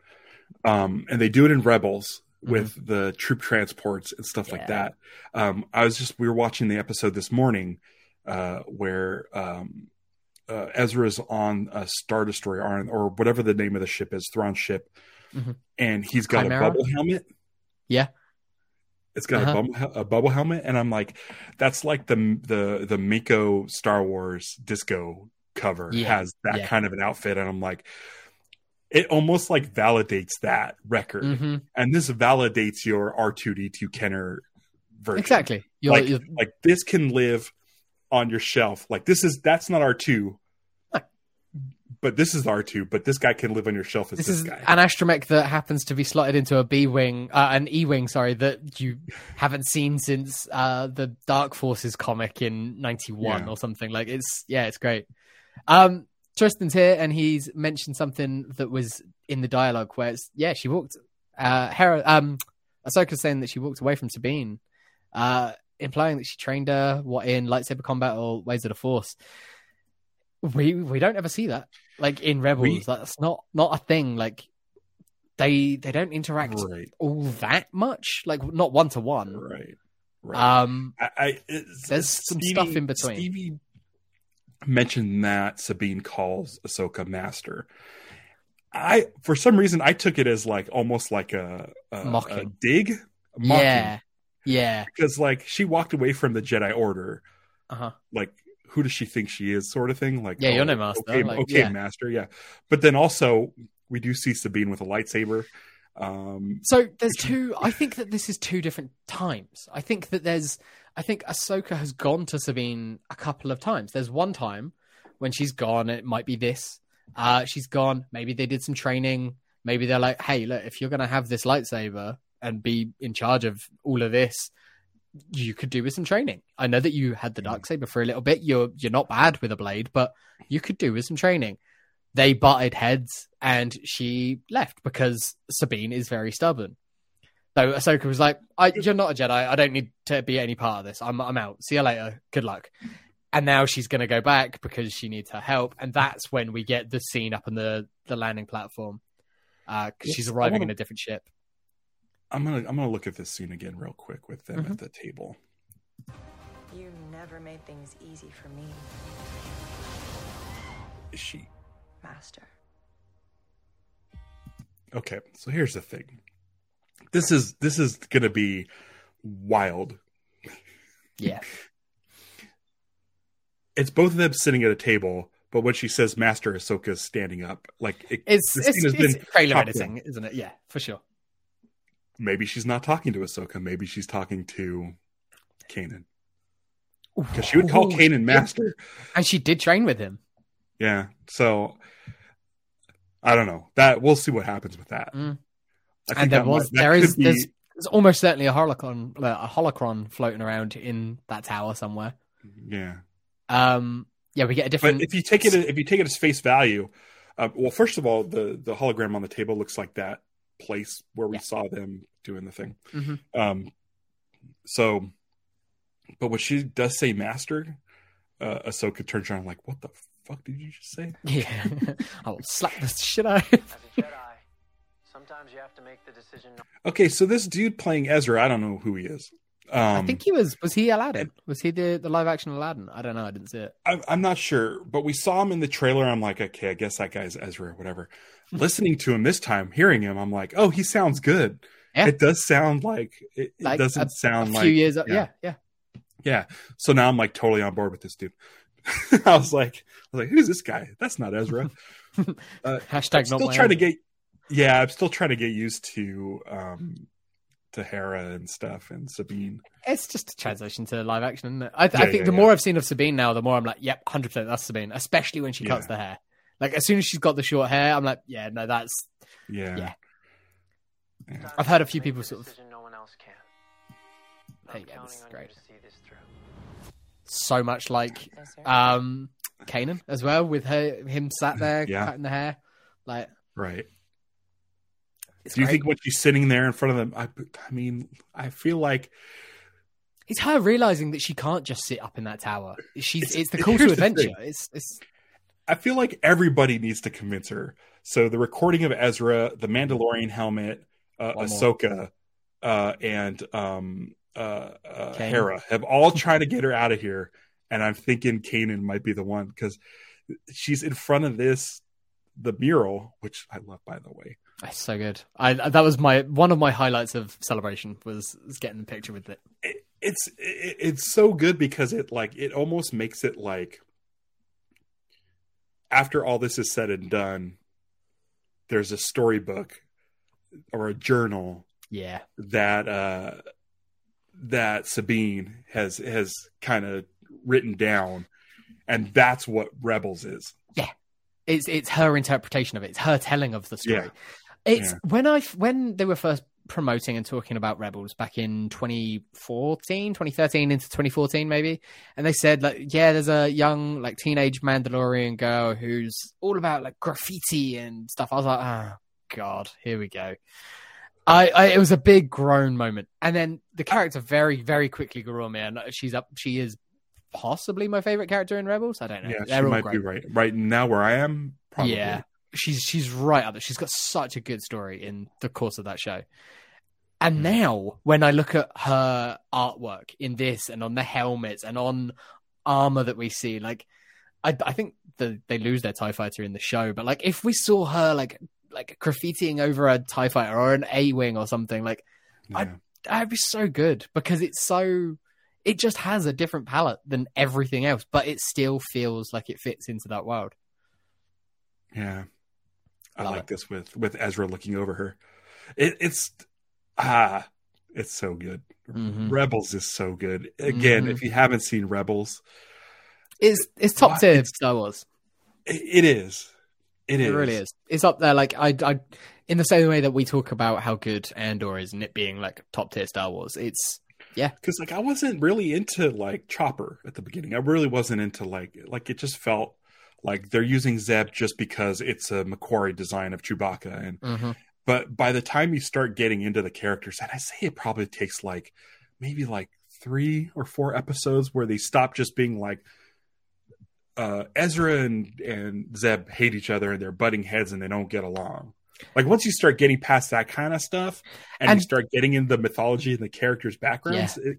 um, and they do it in Rebels. With mm-hmm. the troop transports and stuff yeah. like that. Um, I was just we were watching the episode this morning uh, where um, uh, Ezra's on a Star Destroyer or, or whatever the name of the ship is, Thrawn ship, mm-hmm. and he's got Chimera? a bubble helmet. Yeah, it's got uh-huh. a, bubble, a bubble helmet, and I'm like, that's like the the the Meco Star Wars disco cover yeah. has that yeah. kind of an outfit, and I'm like, it almost like validates that record, mm-hmm. and this validates your R2D2 Kenner version. Exactly, you're, like you're... like this can live on your shelf. Like this is that's not R2 but this is R two. But this guy can live on your shelf as this, this is guy. An astromech that happens to be slotted into a B wing, uh, an E wing, sorry, that you haven't seen since uh, the Dark Forces comic in '91 yeah. or something. Like it's yeah, it's great. Um, Tristan's here, and he's mentioned something that was in the dialogue where it's yeah, she walked. Uh, Hera, um, Ahsoka's saying that she walked away from Sabine, uh, implying that she trained her what in lightsaber combat or ways of the Force. We we don't ever see that like in Rebels. We, that's not not a thing. Like they they don't interact right. all that much. Like not one to one. Right. Right. Um, I, I there's some stuff in between. Stevie mentioned that Sabine calls Ahsoka master. I for some reason I took it as like almost like a, a, a dig, mocking. yeah, yeah. Because like she walked away from the Jedi Order, uh-huh. like who does she think she is, sort of thing. Like, yeah, oh, you're no master. Okay, like, okay yeah. master, yeah. But then also we do see Sabine with a lightsaber. Um, so there's two. I think that this is two different times. I think that there's. I think Ahsoka has gone to Sabine a couple of times. There's one time when she's gone. It might be this. Uh, she's gone. Maybe they did some training. Maybe they're like, hey, look, if you're going to have this lightsaber and be in charge of all of this, you could do with some training. I know that you had the dark mm. saber for a little bit. You're you're not bad with a blade, but you could do with some training. They butted heads, and she left because Sabine is very stubborn. Though Ahsoka was like, "You're not a Jedi. I don't need to be any part of this. I'm I'm out. See you later. Good luck." And now she's going to go back because she needs her help, and that's when we get the scene up on the the landing platform because uh, yes, she's arriving wanna, in a different ship. I'm gonna I'm gonna look at this scene again real quick with them mm-hmm. at the table. You never made things easy for me. Is she master? Okay, so here's the thing. This is this is gonna be wild. Yeah. it's both of them sitting at a table but when she says Master Ahsoka is standing up, like it, it's it's, it's trailer editing, isn't it? Yeah, for sure. Maybe she's not talking to Ahsoka. Maybe she's talking to Kanan. Because she would call Ooh, Kanan Master, and she did train with him. Yeah, so I don't know. That we'll see what happens with that. Mm. And there was might, there is be... there's, there's almost certainly a holocron a holocron floating around in that tower somewhere. Yeah. Um yeah, we get a different. But if you take it, if you take it as face value, uh, well, first of all, the the hologram on the table looks like that place where we yeah. saw them doing the thing. Mm-hmm. Um, so, but when she does say master, uh, Ahsoka turns around like, "What the fuck did you just say?" Yeah, I'll slap the shit out. Sometimes you have to make the decision. Okay, so this dude playing Ezra, I don't know who he is. Um, I think he was. Was he Aladdin? Was he the, the live action Aladdin? I don't know. I didn't see it. I, am not sure, but we saw him in the trailer. I'm like, okay, I guess that guy's Ezra, or whatever. Listening to him this time, hearing him, I'm like, oh, he sounds good. Yeah. It does sound like it, like it doesn't a, sound a like few years. Yeah. yeah, yeah, yeah. So now I'm like totally on board with this dude. I was like, I was like, who's this guy? That's not Ezra. Uh, Hashtag I'm still trying to get. Yeah, I'm still trying to get used to um, to Hera and stuff and Sabine. It's just a transition to live action, isn't it? I, th- yeah, I think yeah, the yeah. more I've seen of Sabine now, the more I'm like, yep, hundred percent, that's Sabine. Especially when she cuts the hair. Like as soon as she's got the short hair, I'm like, yeah, no, that's yeah. yeah. I've heard a few people sort of. No one else can. Hey, yeah, this is great. So much like um Kanan as well, with her him sat there cutting the hair, like right. It's Do you great. think when she's sitting there in front of them? I, I mean, I feel like it's her realizing that she can't just sit up in that tower. She's it's, it's the call to adventure. It's, it's I feel like everybody needs to convince her. So the recording of Ezra, the Mandalorian helmet, uh, Ahsoka, uh, and um, uh, uh, Hera have all tried to get her out of here, and I'm thinking Kanan might be the one because she's in front of this the mural, which I love, by the way. It's so good. I that was my one of my highlights of celebration was, was getting the picture with it. it it's it, it's so good because it like it almost makes it like after all this is said and done, there's a storybook or a journal. Yeah. That uh that Sabine has has kind of written down, and that's what Rebels is. Yeah, it's it's her interpretation of it. It's her telling of the story. Yeah. It's yeah. when I when they were first promoting and talking about Rebels back in 2014, 2013 into 2014 maybe, and they said like yeah, there's a young like teenage Mandalorian girl who's all about like graffiti and stuff. I was like, oh god, here we go. I, I, it was a big groan moment, and then the character very very quickly grew on me, and she's up. She is possibly my favorite character in Rebels. I don't know. Yeah, They're she might great. be right. Right now, where I am, probably. Yeah, she's she's right up there. She's got such a good story in the course of that show. And hmm. now, when I look at her artwork in this and on the helmets and on armor that we see, like I, I think the, they lose their Tie Fighter in the show, but like if we saw her like like graffitiing over a Tie Fighter or an A wing or something, like yeah. I'd, I'd be so good because it's so it just has a different palette than everything else, but it still feels like it fits into that world. Yeah, I like it. this with with Ezra looking over her. It, it's ah, it's so good. Mm-hmm. Rebels is so good. Again, mm-hmm. if you haven't seen Rebels, it's it's top tier Star Wars. It, it is, It is. It really is. It's up there. Like I, I, in the same way that we talk about how good Andor is and it being like top tier Star Wars. It's yeah. Because like I wasn't really into like Chopper at the beginning. I really wasn't into like like it just felt like they're using Zeb just because it's a McQuarrie design of Chewbacca and. Mm-hmm. But by the time you start getting into the characters, and I say it probably takes like maybe like three or four episodes where they stop just being like uh, Ezra and and Zeb hate each other and they're butting heads and they don't get along. Like once you start getting past that kind of stuff and, And- you start getting into the mythology and the characters' backgrounds, it,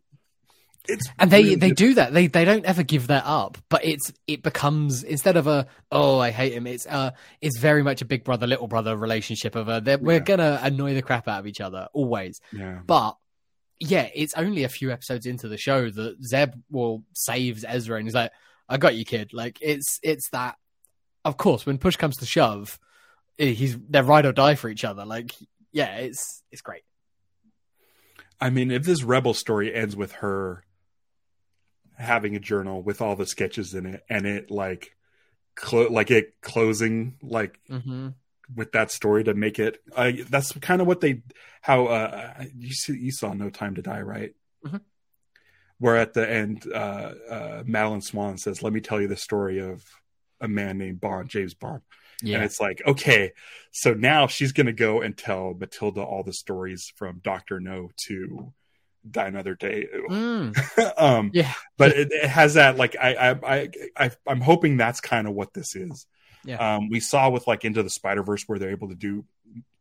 it's and they really they good. do that. They they don't ever give that up but it's it becomes instead of a oh i hate him it's uh it's very much a big brother little brother relationship of a they're- we're gonna annoy the crap out of each other always. Yeah. But yeah it's only a few episodes into the show that zeb will saves ezra and he's like i got you kid. Like it's it's that of course when push comes to shove eh, he's they're ride or die for each other. Like yeah it's it's great. I mean, if this rebel story ends with her having a journal with all the sketches in it, and it like, clo- like it closing like mm-hmm. with that story to make it. Uh, that's kind of what they how uh, you see you saw No Time to Die, right? Mhm. Where at the end, uh, uh, Madeleine Swann says, "Let me tell you the story of a man named Bond, James Bond." yeah And it's like, okay, so now she's going to go and tell Matilda all the stories from Doctor No to Die Another Day. Mm, um, yeah but it, it has that like I I I, I I'm hoping that's kind of what this is. Yeah. Um, we saw with like Into the Spider Verse where they're able to do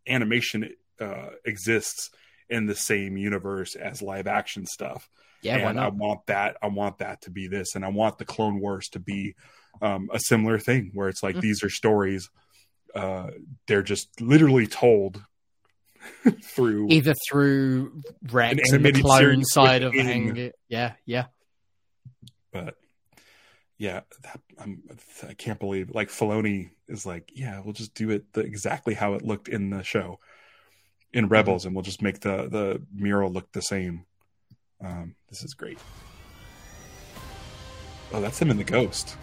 animation uh, exists in the same universe as live action stuff. yeah and I want that. I want that to be this, and I want the Clone Wars to be um, a similar thing where it's like Mhm. these are stories. Uh, they're just literally told through either through Rex An and the clone side of within- Ang. Yeah, yeah. but yeah, that, I'm, I can't believe like Filoni is like, yeah, we'll just do it the, exactly how it looked in the show in Rebels, and we'll just make the the mural look the same. Um, this is great. Oh, that's him in the ghost.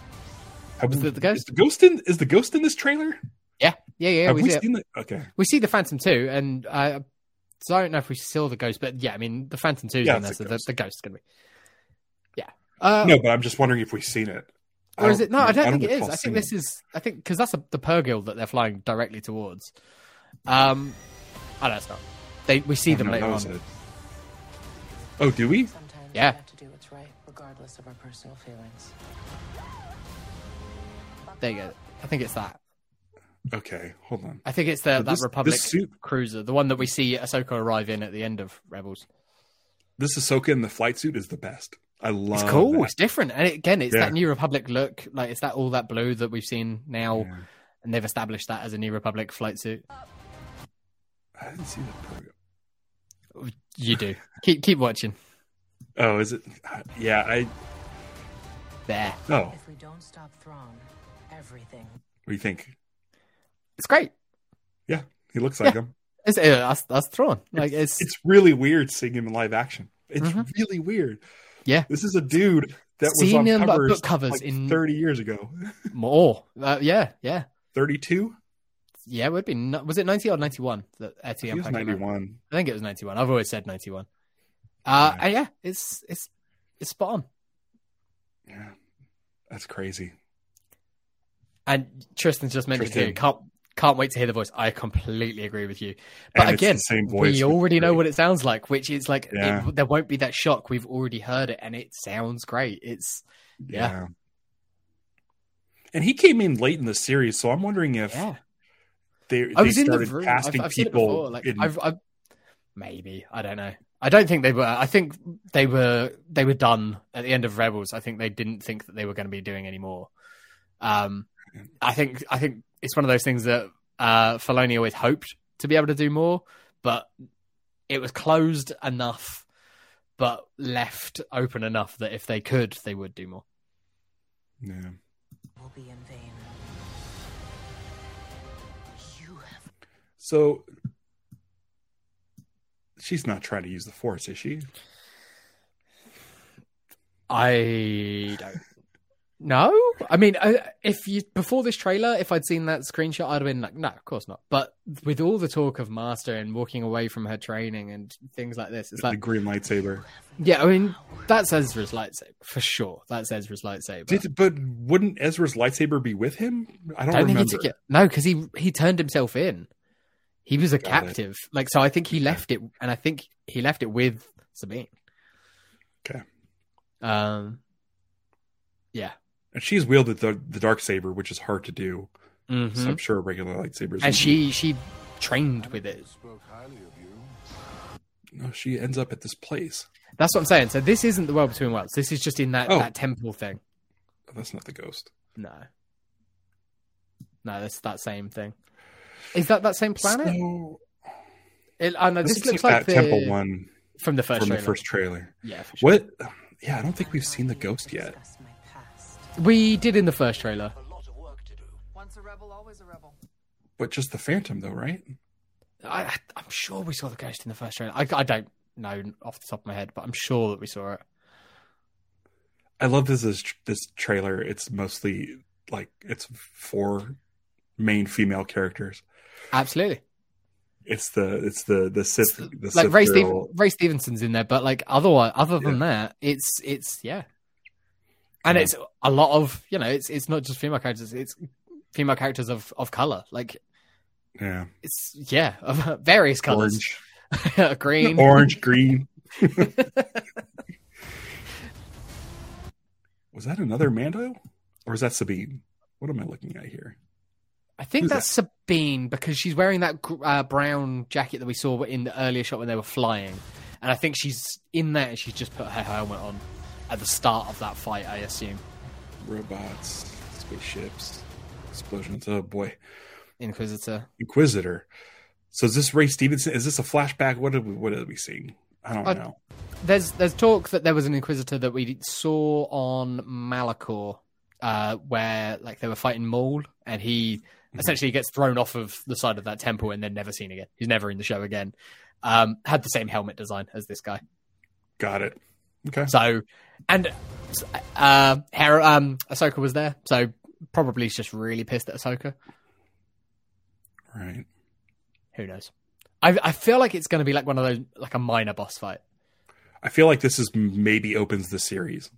Was it the ghost? Is the ghost in? Is the ghost in this trailer? Yeah, yeah, yeah. Have we, we see it. the? Okay, we see the Phantom too, and uh, so I don't know if we saw the ghost, but yeah, I mean the Phantom two is Yeah, in there, so the, ghost. the ghost is gonna be. Yeah. Uh, no, but I'm just wondering if we've seen it. or is it? No, I don't, think it is. I think this is. I think because that's a, the Purrgil that they're flying directly towards. Um, I know it's not. They we see Oh, them no, later on. it. Oh, do we? Sometimes Yeah. we have to do what's right, regardless of our personal feelings. There you go. I think it's that. Okay, hold on. I think it's the So that this- Republic this suit- cruiser, the one that we see Ahsoka arrive in at the end of Rebels. This Ahsoka in the flight suit is the best. I love. It's cool. that. It's different, and again, it's Yeah. that New Republic look. Like it's that all that blue that we've seen now, Yeah. and they've established that as a New Republic flight suit. I didn't see that program. You do. keep keep watching. Oh, is it? Yeah, I. There, Oh, If we don't stop Thrawn, everything what do you think? It's great. Yeah, he looks like Yeah. him. It's uh, that's that's Thrawn. Like it's, It's really weird seeing him in live action. It's Mhm. really weird. Yeah. this is a dude that was Seen on him, covers, book covers like in- thirty years ago. more. Uh, yeah, yeah, Thirty-two. yeah. It would be. Was it ninety or ninety one that was ninety-one. I think it was ninety one. I've always said ninety one. Uh, yeah, it's it's it's spot on. Yeah, that's crazy. And Tristan's just mentioned Tristan. here, can't can't wait to hear the voice. I completely agree with you. But And again, it's same voice. we already know what it sounds like, which is like it- there won't be that shock. We've already heard it, and it sounds great. It's yeah. And he came in late in the series, so I'm wondering if yeah. they, they the started room. casting I've, I've people. Like in- I've, I've maybe I don't know. I don't think they were. I think they were. They were done at the end of Rebels. I think they didn't think that they were going to be doing any more. Um, I think. I think it's one of those things that uh, Filoni always hoped to be able to do more, but it was closed enough, but left open enough that if they could, they would do more. yeah. will be in vain. You have So she's not trying to use the force, is she? I don't No, I mean, if you before this trailer, if I'd seen that screenshot, I'd have been like, no, of course not. But with all the talk of Master and walking away from her training and things like this, it's like the green lightsaber. Yeah, I mean, that's Ezra's lightsaber for sure. That's Ezra's lightsaber. Did, but wouldn't Ezra's lightsaber be with him? I don't, don't remember. Think he took it. No, because he he turned himself in. He was a Got captive. It. Like so, I think he left it, and I think he left it with Sabine. Okay. Um. Yeah and she's wielded the the dark saber, which is hard to do. Mm-hmm. So I'm sure a regular lightsaber. And she she trained with it. No, she ends up at this place. That's what I'm saying. So this isn't the world between worlds. This is just in that, oh. that temple thing. Oh, that's not the ghost. No. No, that's that same thing. Is that that same planet? So, it, I know this, this looks like, like the temple one from the first from trailer. the first trailer. Yeah. Sure. What? Yeah, I don't think we've seen the ghost yet. We did in the first trailer. Once a rebel, always a rebel. But just the Phantom, though, right? I, am sure we saw the ghost in the first trailer. I, I don't know off the top of my head, but I'm sure that we saw it. I love this this, this trailer. It's mostly like it's four main female characters. Absolutely. It's the it's the the Sith the like Sith Ray, Steve, Ray Stevenson's in there, but like otherwise, other than yeah. that, it's it's yeah, and it's a lot of you know it's it's not just female characters it's female characters of of color. Like yeah. it's yeah of various colors. Orange. Green. Orange green. Was that another mando? Or is that sabine? What am i looking at here? I think Who's that's that? Sabine because she's wearing that uh, brown jacket that we saw in the earlier shot when they were flying, and I think she's in there and she's just put her helmet on at the start of that fight, I assume. Robots, spaceships, explosions. Oh boy, Inquisitor. Inquisitor. So is this Ray Stevenson? Is this a flashback? What are we, what are we seeing? I don't uh, know. There's there's talk that there was an Inquisitor that we saw on Malachor, uh, where like they were fighting Maul, and he mm-hmm. essentially gets thrown off of the side of that temple and then never seen again. He's never in the show again. Um, had the same helmet design as this guy. Got it. Okay. So, and uh, Hera, um, Ahsoka was there, so probably he's just really pissed at Ahsoka. Right. Who knows? I I feel like it's going to be like one of those like a minor boss fight. I feel like this is maybe opens the series.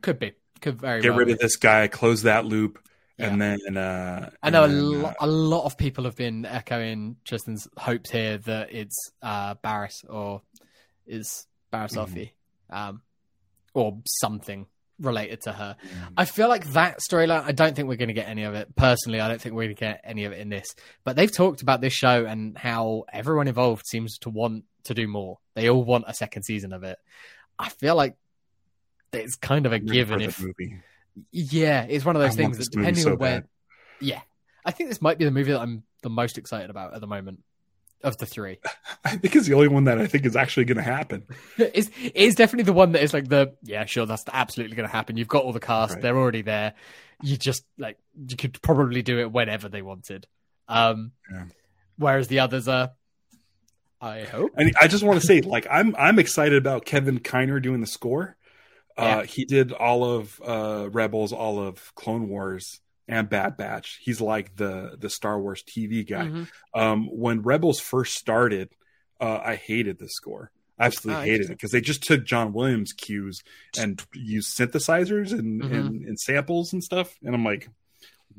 Could be. Could very get well rid be. of this guy, close that loop, yeah. and then uh, I know a, lo- uh, a lot of people have been echoing Tristan's hopes here that it's uh, Barriss or is Barriss mm-hmm um, or something related to her. Mm. I feel like that storyline, I don't think we're going to get any of it. Personally, I don't think we're going to get any of it in this. But they've talked about this show and how everyone involved seems to want to do more. They all want a second season of it. I feel like it's kind of a given if. Movie. Yeah, it's one of those I things that depending so on where. Bad. Yeah. I think this might be the movie that I'm the most excited about at the moment of the three. I think it's the only one that I think is actually going to happen. it's it's definitely the one that is like the yeah sure that's absolutely going to happen. You've got all the cast; right. they're already there. You just like you could probably do it whenever they wanted. Um, yeah. Whereas the others are, I hope. And I just want to say, like, I'm I'm excited about Kevin Kiner doing the score. Uh, yeah. He did all of uh, Rebels, all of Clone Wars and Bad Batch. He's like the the Star Wars TV guy. Mm-hmm. Um, when Rebels first started, uh, I hated the score. I absolutely oh, hated it because they just took John Williams cues and used synthesizers and, mm-hmm. and, and samples and stuff. And I'm like,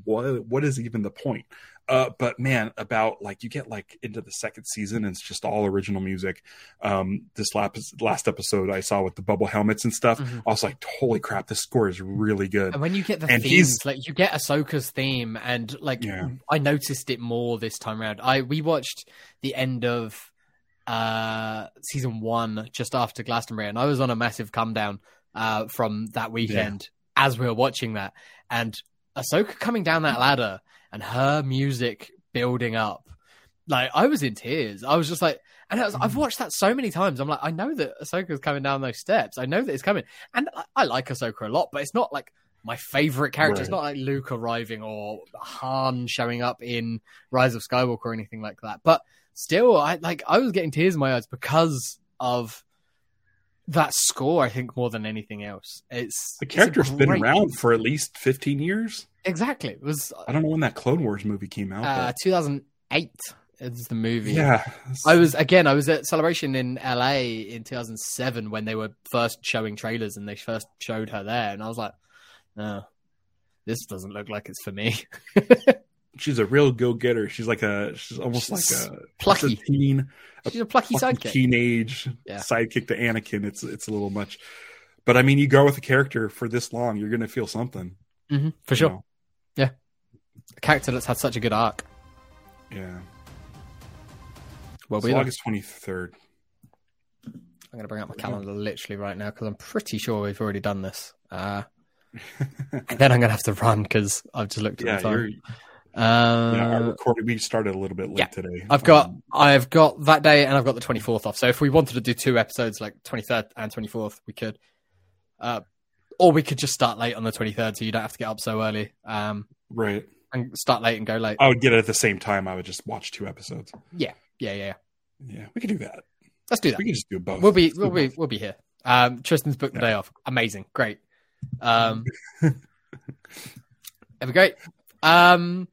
what what is even the point? Uh, but man, about like you get like into the second season, and it's just all original music. Um, this last last episode I saw with the bubble helmets and stuff, mm-hmm. I was like, "Holy crap, this score is really good!" And when you get the and themes, like you get Ahsoka's theme, and like yeah. I noticed it more this time around. I we watched the end of uh season one just after Glastonbury, and I was on a massive come down uh from that weekend yeah. as we were watching that, and Ahsoka coming down that ladder and her music building up. Like I was in tears. I was just like, and was, I've mm. watched that so many times. I'm like, I know that Ahsoka's coming down those steps. I know that it's coming, and I, I like Ahsoka a lot, but it's not like my favorite character. Right. It's not like Luke arriving or Han showing up in Rise of Skywalker or anything like that. But still, I like I was getting tears in my eyes because of that score, I think, more than anything else. It's the character's it's been around for at least fifteen years. Exactly. It was. I don't know when that Clone Wars movie came out. Uh, two thousand eight is the movie. Yeah. I was again. I was at Celebration in LA in two thousand seven when they were first showing trailers and they first showed her there, and I was like, "No, this doesn't look like it's for me." she's a real go getter. She's like a she's almost she's like a plucky a teen. She's a plucky, plucky sidekick. Teenage yeah. sidekick to Anakin. It's it's a little much, but I mean, you go with a character for this long, you're gonna feel something mm-hmm, for sure. Know? Yeah, a character that's had such a good arc. Yeah. Well, so August twenty third. I'm going to bring up my calendar literally right now because I'm pretty sure we've already done this. Uh, then I'm going to have to run because I've just looked at yeah, the time. Uh, yeah, our recording we started a little bit late yeah, today. I've got um, I've got that day and I've got the 24th off. So if we wanted to do two episodes, like 23rd and 24th, we could. Uh, or we could just start late on the 23rd, so you don't have to get up so early. Um, right. And start late and go late. I would get it at the same time. I would just watch two episodes. Yeah, yeah, yeah. Yeah, we could do that. Let's do that. We can just do both. We'll be Let's we'll be both. we'll be here. Um, Tristan's booked the day off. Amazing, great. Um, it'll be great. Um,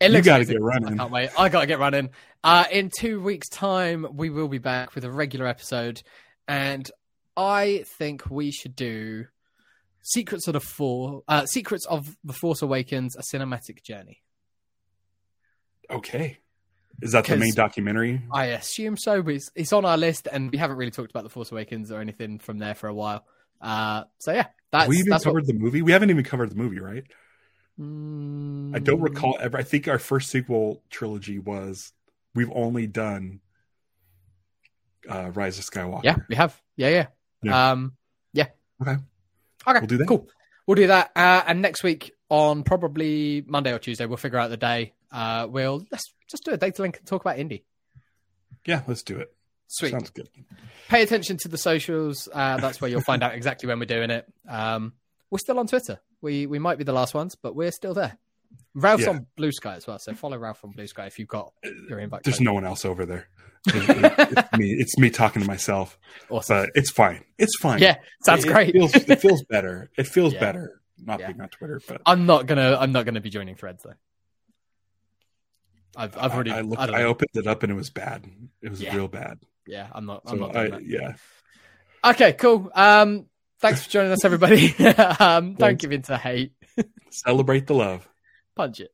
it you got to get running. I can't wait. I got to get running. Uh, in two weeks' time, we will be back with a regular episode, and I think we should do Secrets of the Four, uh, Secrets of the Force Awakens: A Cinematic Journey. Okay, is that the main documentary? I assume so. But it's, it's on our list, and we haven't really talked about the Force Awakens or anything from there for a while. Uh, so yeah, that's we even that's covered what... the movie. We haven't even covered the movie, right? Mm... I don't recall ever. I think our first sequel trilogy was we've only done uh Rise of Skywalker. Yeah, we have. Yeah, yeah. yeah. Um, yeah. Okay. Okay. We'll do that. Cool. We'll do that. Uh, and next week on probably Monday or Tuesday, we'll figure out the day. Uh, we'll let's just do a data link and talk about Indy. Yeah, let's do it. Sweet. Sounds good. Pay attention to the socials. Uh, that's where you'll find out exactly when we're doing it. Um, we're still on Twitter. We we might be the last ones, but we're still there. Ralph's yeah. on Bluesky as well, so follow Ralph on Bluesky if you've got your invite. There's code. no one else over there. it's me. It's me talking to myself. Awesome. But it's fine. It's fine. Yeah, sounds it, great. It feels, it feels better. It feels Yeah. better not Yeah. being on Twitter. But I'm not gonna. I'm not gonna be joining Threads though. I've I've already. I, looked. I I, opened it up and it was bad. It was Yeah. real bad. yeah, I'm not. So I'm not. Doing I, that. yeah. Okay, cool. Um, thanks for joining us, everybody. um, don't give in to hate. Celebrate the love. Punch it.